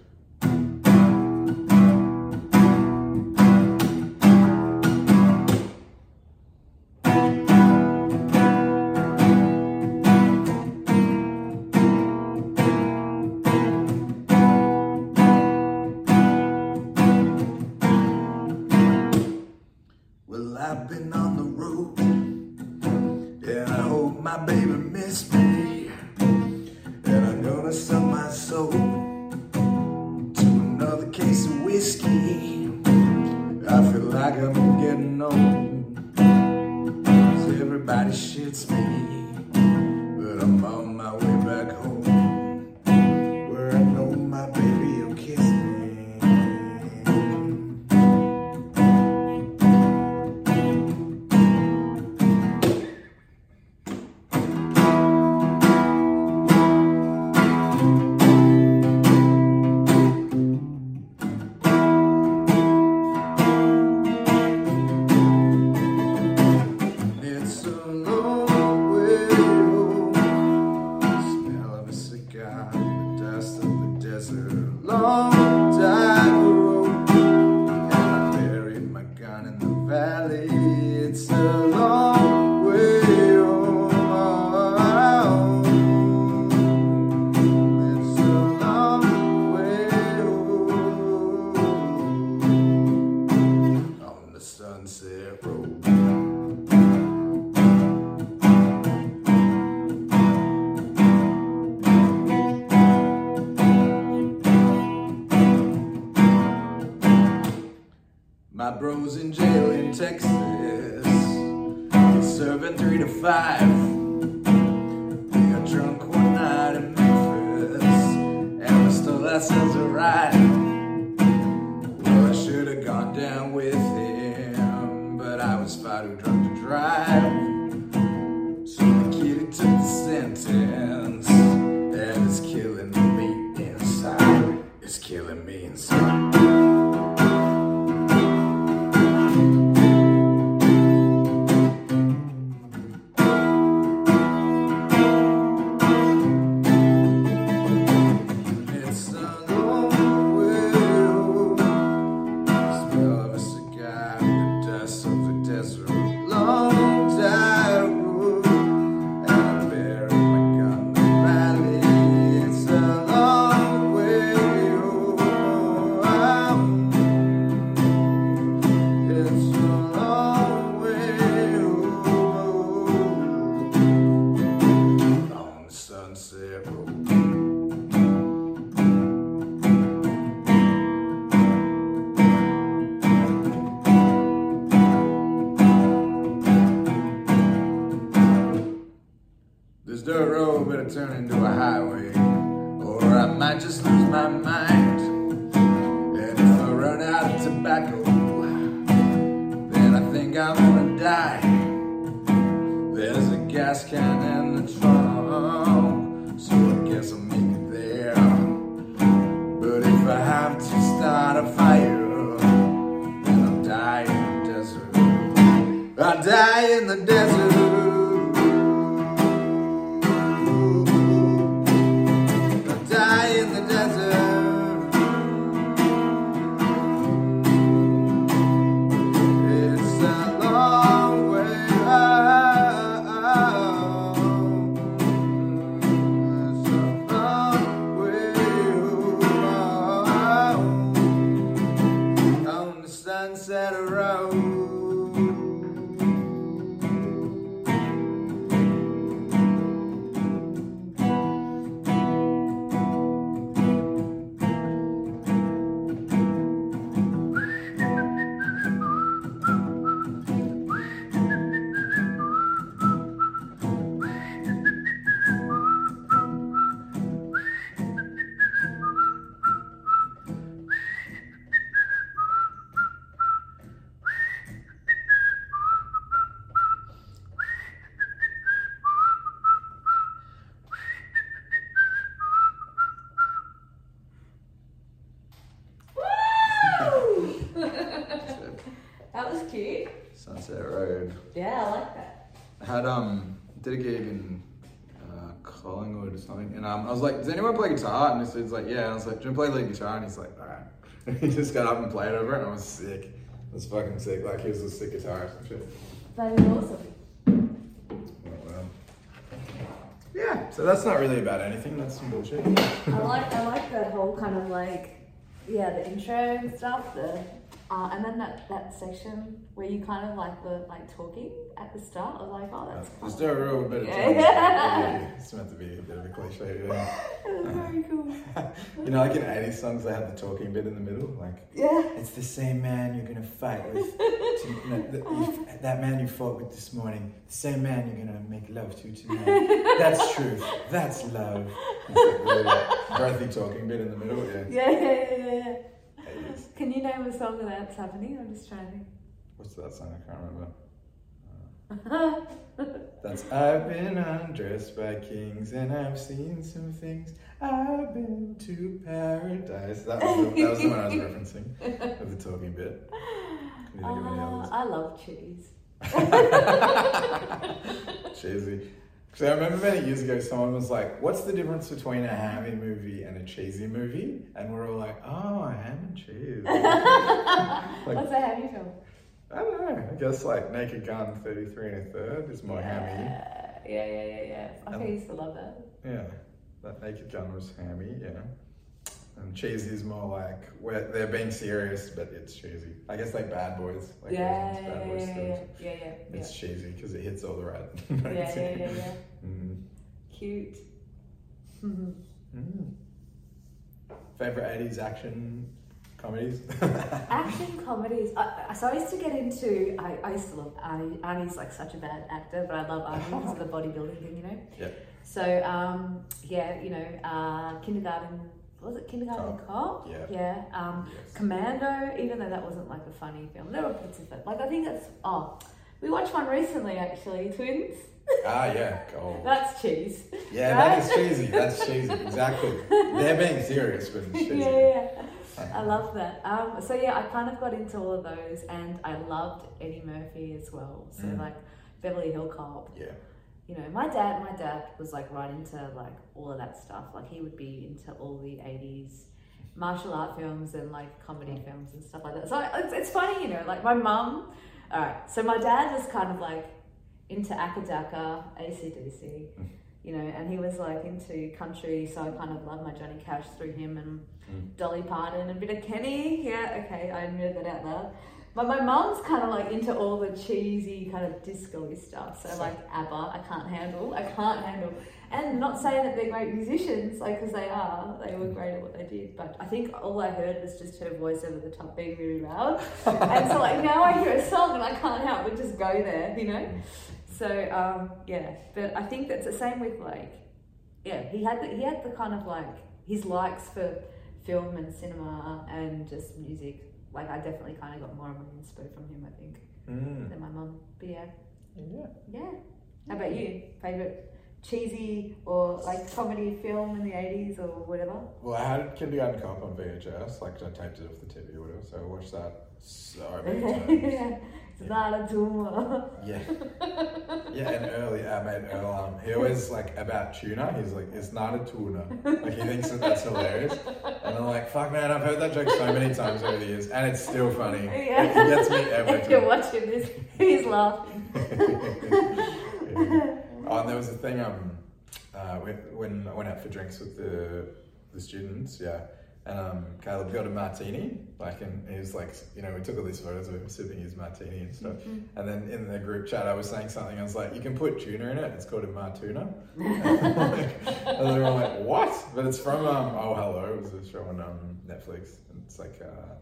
Does anyone play guitar? And this dude's like, yeah. And I was like, do you play lead guitar? And he's like, all right. And he just got up and played over it, and I was sick. It was fucking sick. Like, he was a sick guitarist and shit. That is awesome. Oh, yeah, so that's not really about anything. That's some bullshit. I like I like that whole kind of like yeah the intro and stuff. The uh, and then that, that section where you kind of like the like talking at the start, I was like, oh, that's Just do a real bit of yeah. yeah. It's meant to be a bit of a cliche. Yeah. very cool. you know, like in 80s songs, they have the talking bit in the middle. Like, yeah, it's the same man you're going to fight with. to, you know, the, you, that man you fought with this morning, the same man you're going to make love to tonight. that's truth. That's love. It's like really talking bit in the middle. Yeah, yeah, yeah, yeah. yeah. Can you name a song that's happening? I'm just trying to. What's that song? I can't remember. That's I've been undressed by kings and I've seen some things. I've been to paradise. That was the, that was the one I was referencing of the talking bit. Can you think uh, of any others? I love cheese. Cheesy. So I remember many years ago, someone was like, "What's the difference between a hammy movie and a cheesy movie?" And we're all like, "Oh, ham and cheese." like, What's a hammy film? I don't know. I guess like Naked Gun, thirty three and a third is more yeah. hammy. Yeah, yeah, yeah, yeah. I um, used to love that. Yeah, that Naked Gun was hammy. Yeah. And cheesy is more like where they're being serious, but it's cheesy. I guess like Bad Boys. Like yeah, yeah, Bad Boys yeah, yeah, yeah, yeah, It's cheesy because it hits all the right. yeah, yeah, yeah, yeah. Mm. Cute. Mm. Favorite '80s action comedies? action comedies. I, so I used to get into. I, I used to love Arnie. Arnie's like such a bad actor, but I love Arnie because of the bodybuilding thing, you know. Yeah. So um, yeah, you know, uh, kindergarten was it Kindergarten Cop? Cop? Yeah. Yeah. Um, yes. Commando, even though that wasn't like a funny film, there were bits of it. Like I think that's oh, we watched one recently actually, Twins. Ah yeah, cool. that's cheese. Yeah, right? that is cheesy. That's cheesy. Exactly. They're being serious, but it's cheesy. Yeah, yeah. I love that. Um, so yeah, I kind of got into all of those, and I loved Eddie Murphy as well. So mm. like Beverly Hill Cop. Yeah you know, my dad, my dad was like right into like all of that stuff. Like he would be into all the '80s martial art films and like comedy films and stuff like that. So it's, it's funny, you know, like my mum. All right, so my dad was kind of like into Acca Dacca, ACDC, you know, and he was like into country, so I kind of loved my Johnny Cash through him and mm. Dolly Parton and a bit of Kenny. Yeah, okay, I admitted that out loud. But my mom's kind of like into all the cheesy kind of disco stuff. So like ABBA, I can't handle. I can't handle. And not saying that they're great musicians, like because they are, they were great at what they did. But I think all I heard was just her voice over the top being really loud. and so like now I hear a song and I can't help but just go there, you know. So um, yeah, but I think that's the same with like, yeah, he had the, he had the kind of like his likes for film and cinema and just music like I definitely kind of got more of my inspo from him, I think, mm. than my mum. But yeah, yeah, yeah. How about you? Favorite cheesy or like comedy film in the eighties or whatever? Well, I had Kindergarten Cop on VHS. Like I taped it off the TV or whatever, so I watched that so many times. yeah. It's not a tumor. Yeah. Yeah, and early, our mate Earl, um, he always like about tuna. He's like, it's not a tuna. Like he thinks that that's hilarious, and I'm like, fuck man, I've heard that joke so many times over the years, and it's still funny. Yeah. It gets me every If you're watching this, he's laughing. Yeah. Oh, and there was a thing um, uh, when, when I went out for drinks with the the students, yeah, um, Caleb got a martini, like, and he was like, you know, we took all these photos of him sipping his martini and stuff, and then in the group chat, I was saying something. I was like, you can put tuna in it. It's called a martuna. like, and they were like, what? But it's from um, Oh Hello. It was a show on um, Netflix. And it's like. Uh,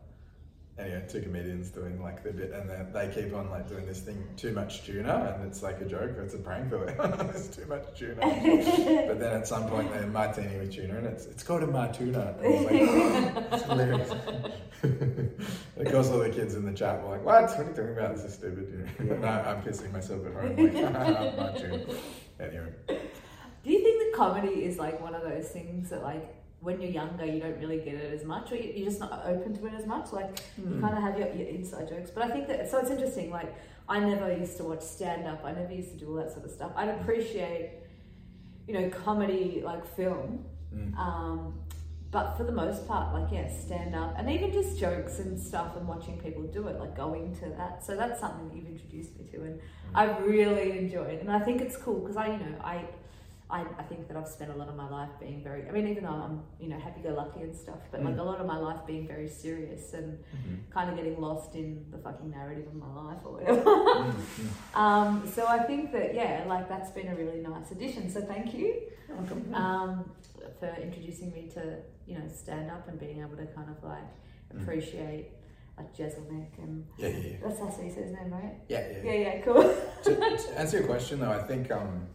anyway, two comedians doing like their bit, and then they keep on like doing this thing, too much tuna, and it's like a joke. It's a prank. They're like, there's too much tuna. but then at some point, they're martini with tuna, and it's it's called a martuna. And it's like, it's hilarious. of course, all the kids in the chat were like, "What? What are you talking about? This is stupid." You know? no, I'm pissing myself at home. Like, ah, martuna. Anyway, Do you think that comedy is like one of those things that like when you're younger you don't really get it as much or you- you're just not open to it as much? Like you kind of have your, your inside jokes. But I think that so it's interesting. Like I never used to watch stand up. I never used to do all that sort of stuff. I'd appreciate you know comedy like film. Mm. Um, but for the most part, like yeah, stand up and even just jokes and stuff and watching people do it, like going to that. So that's something that you've introduced me to, and I've really enjoyed. And I think it's cool because I, you know, I, I, I think that I've spent a lot of my life being very. I mean, even though I'm, you know, happy-go-lucky and stuff, but like Mm. a lot of my life being very serious and Mhm. kind of getting lost in the fucking narrative of my life or whatever. Mm, mm. um, so I think that yeah, like that's been a really nice addition. So thank you um, for introducing me to you know stand up and being able to kind of like Mm. appreciate like Jeselnik and Yeah, yeah, yeah. that's how you say his name, right? Yeah, yeah. Yeah, yeah, cool. to, to answer your question though, I think um,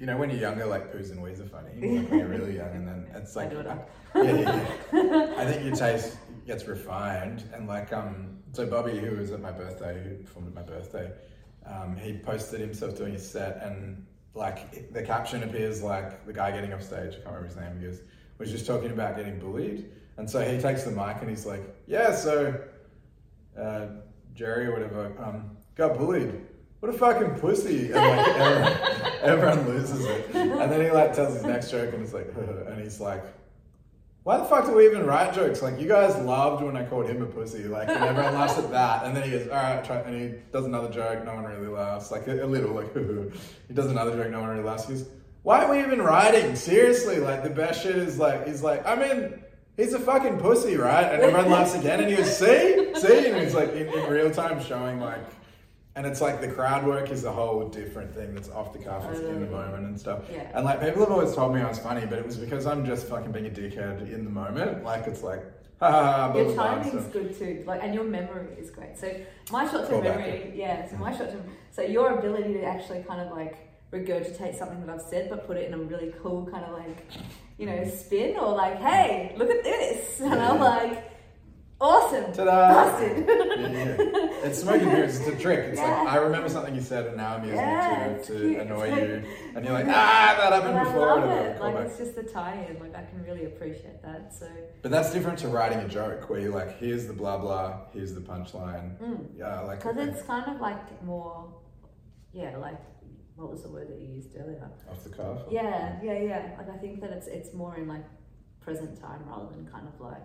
you know when you're younger, like poos and wees are funny. Like when you're really young, and then it's I like all. yeah, yeah, yeah. I think your taste gets refined, and like um, so Bobby, who was at my birthday, who performed at my birthday, um, he posted himself doing his set, and like the caption appears like the guy getting off stage. I can't remember his name. He goes, was just talking about getting bullied, and so he takes the mic and he's like, yeah, so uh, Jerry or whatever um, got bullied. What a fucking pussy! And like everyone, everyone loses it. And then he like tells his next joke and it's like, and he's like, why the fuck do we even write jokes? Like you guys loved when I called him a pussy, like and everyone laughs at that. And then he goes, all right, try, and he does another joke, no one really laughs, like a, a little, like he does another joke, no one really laughs. He's, why are we even writing? Seriously, like the best shit is like, he's like, I mean. He's a fucking pussy, right? And everyone laughs again, and he goes, "See, see," and he's like in, in real time showing like, and it's like the crowd work is a whole different thing that's off the cuff, it's in the oh. moment and stuff. Yeah. And like people have always told me I was funny, but it was because I'm just fucking being a dickhead in the moment. Like it's like, ha ha ha, blah Your blah blah. timing's good too, like, and your memory is great. So my short-term Call back memory, yeah. So my short-term, so your ability to actually kind of like regurgitate something that I've said, but put it in a really cool kind of like, you know, spin or like, hey, look at this, and I'm like, awesome, Ta-da! busted. yeah, yeah. It's smoking mirrors. It's a trick. It's Yeah. like I remember something you said, and now I'm using it to, to annoy It's like- you, and you're like, ah, that happened And I before. love it. Like back. it's just the tie-in. Like I can really appreciate that. So But that's different to writing a joke where you're like, here's the blah blah, here's the punchline. mm. Yeah, like because it's kind of like more, yeah, like what was the word that you used earlier? off the cuff. Yeah, yeah, yeah. Like I think that it's it's more in like present time rather than kind of like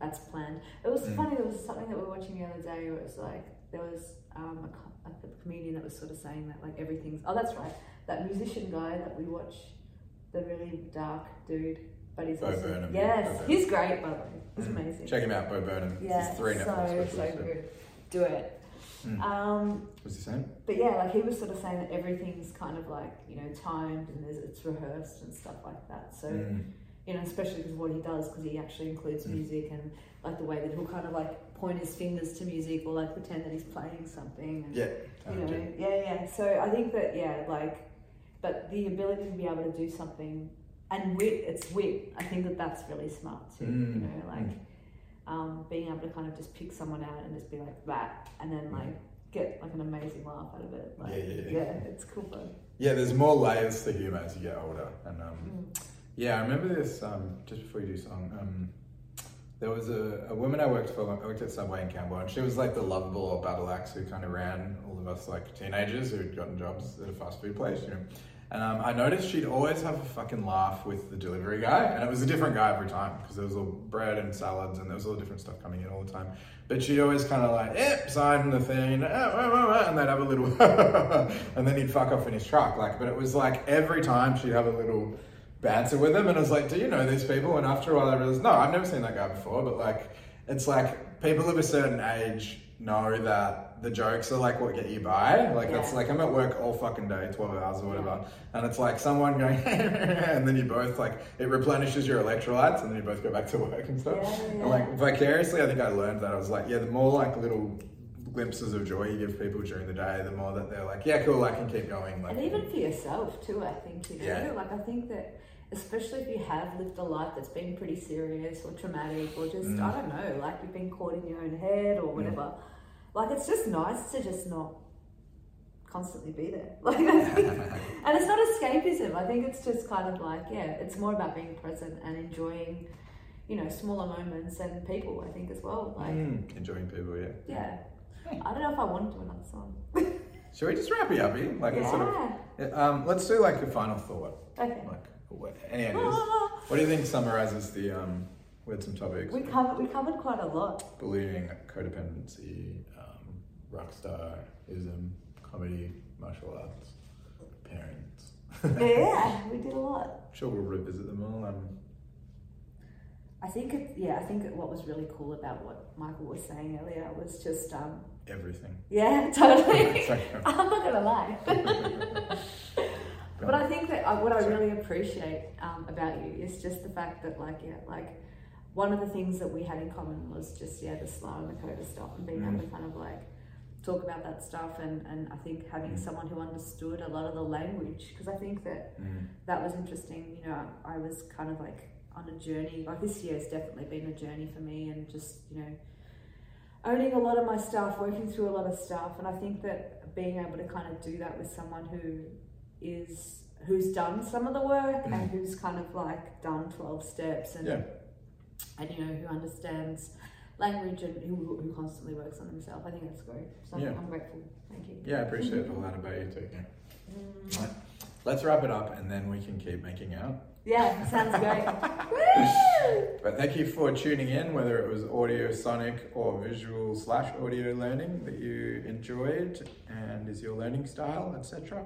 that's planned. It was Mm. funny. There was something that we were watching the other day where it was like there was um, a, a comedian that was sort of saying that like everything's. Oh, that's right. That musician guy that we watch, the really dark dude, but he's Bo also Burnham, yes, Bo he's great by the way. He's Mm. amazing. Check him out, Bo Burnham. Yeah, three so Netflix so yeah. good. Do it. Mm. Um, What's he saying? but yeah, like he was sort of saying that everything's kind of like you know timed and it's rehearsed and stuff like that. So Mm. You know, especially because what he does, because he actually includes Mm. music and like the way that he'll kind of like point his fingers to music or like pretend that he's playing something. And, Yeah. You know, yeah, yeah. So I think that yeah, like, but the ability to be able to do something and wit, it's wit. I think that that's really smart too. Mm. You know, like Mm. um, being able to kind of just pick someone out and just be like that, and then Mm. like get like an amazing laugh out of it. Like, Yeah, yeah, yeah. yeah, it's cool fun. Yeah, there's more layers to humour as you get older. And um, Mm. Yeah, I remember this um, just before you do song. Um, there was a, a woman I worked for. I worked at Subway in Campbell, and she was like the lovable battle axe who kind of ran all of us like teenagers who'd gotten jobs at a fast food place, you know. And um, I noticed she'd always have a fucking laugh with the delivery guy, and it was a different guy every time because there was all bread and salads and there was all different stuff coming in all the time. But she'd always kind of like, eh, sign the thing, and they'd have a little, and then he'd fuck off in his truck. Like, but it was like every time she'd have a little banter with them. and I was like, do you know these people? And after a while, I realized, no, I've never seen that guy before. But like, it's like people of a certain age know that the jokes are like what get you by. Like that's like I'm at work all fucking day, twelve hours or whatever, and it's like someone going, and then you both like it replenishes your electrolytes, and then you both go back to work and stuff. Yeah, yeah. And like vicariously, I think I learned that I was like, yeah, the more like little glimpses of joy you give people during the day, the more that they're like, yeah, cool, I can keep going. Like, and even for yourself too, I think you know, Yeah. like I think that especially if you have lived a life that's been pretty serious or traumatic or just Mm. I don't know, like you've been caught in your own head or whatever. Like it's just nice to just not constantly be there. Like think, and it's not escapism. I think it's just kind of like yeah, it's more about being present and enjoying, you know, smaller moments and people. I think as well. Like Mm, enjoying people, yeah. yeah, I don't know if I want to do another song. Should we just wrap it up here? Like, a sort of, um, let's do like a final thought. Okay. Like, what, any ideas? What do you think summarizes the, um, we had some topics. We covered we covered quite a lot. bullying, codependency, um, rockstarism, comedy, martial arts, parents. yeah, we did a lot. sure we'll revisit them all. Um, I think it, yeah, I think what was really cool about what Michael was saying earlier was just um, everything. yeah, totally. I'm not gonna lie. but I think that uh, what I really appreciate um, about you is just the fact that like yeah, like one of the things that we had in common was just yeah the SLAA and the code CoDA stuff and being able to kind of like talk about that stuff and, and I think having Mm. someone who understood a lot of the language because I think that mm, that was interesting. You know, I was kind of like on a journey. Like this year has definitely been a journey for me, and just you know, owning a lot of my stuff, working through a lot of stuff, and I think that being able to kind of do that with someone who is who's done some of the work and Mm. who's kind of like done twelve steps and Yeah. and you know who understands language and who, who constantly works on himself. I think that's great. So Yeah. I'm grateful. Thank you. yeah, I appreciate all that about you too. Yeah. Mm. Right. Let's wrap it up and then we can keep making out. Yeah, sounds great. But thank you for tuning in, whether it was audio, sonic, or visual slash audio learning that you enjoyed and is your learning style, etc.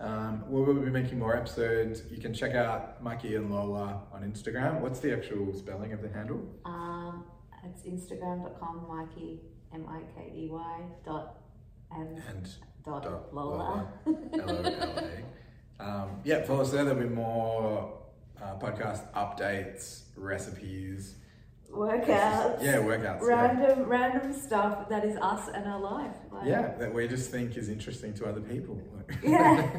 Um, we will be making more episodes. You can check out Mikey and Lola on Instagram. What's the actual spelling of the handle? Um, it's instagram.com, Mikey, M I K E Y, dot, and And dot, dot Lola. L-O-L-A. um, yeah, follow us there. There'll be more uh, podcast updates, recipes. Workouts. Yeah, workouts. yeah. Random, random stuff that is us and our life. Like, Yeah, that we just think is interesting to other people. Yeah.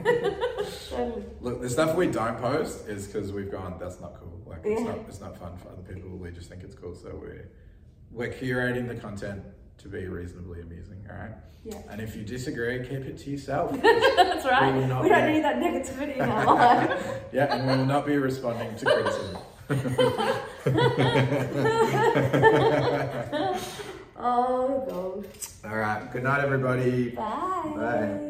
Totally. Look, the stuff we don't post is because we've gone. That's not cool. Like it's Yeah. not. It's not fun for other people. We just think it's cool. So we're we're curating the content to be reasonably amusing. All right. Yeah. And if you disagree, keep it to yourself. That's right. We We, don't be- need that negativity in our life. yeah, and we will not be responding to criticism. oh, gosh. All right. Good night, everybody. Bye. Bye.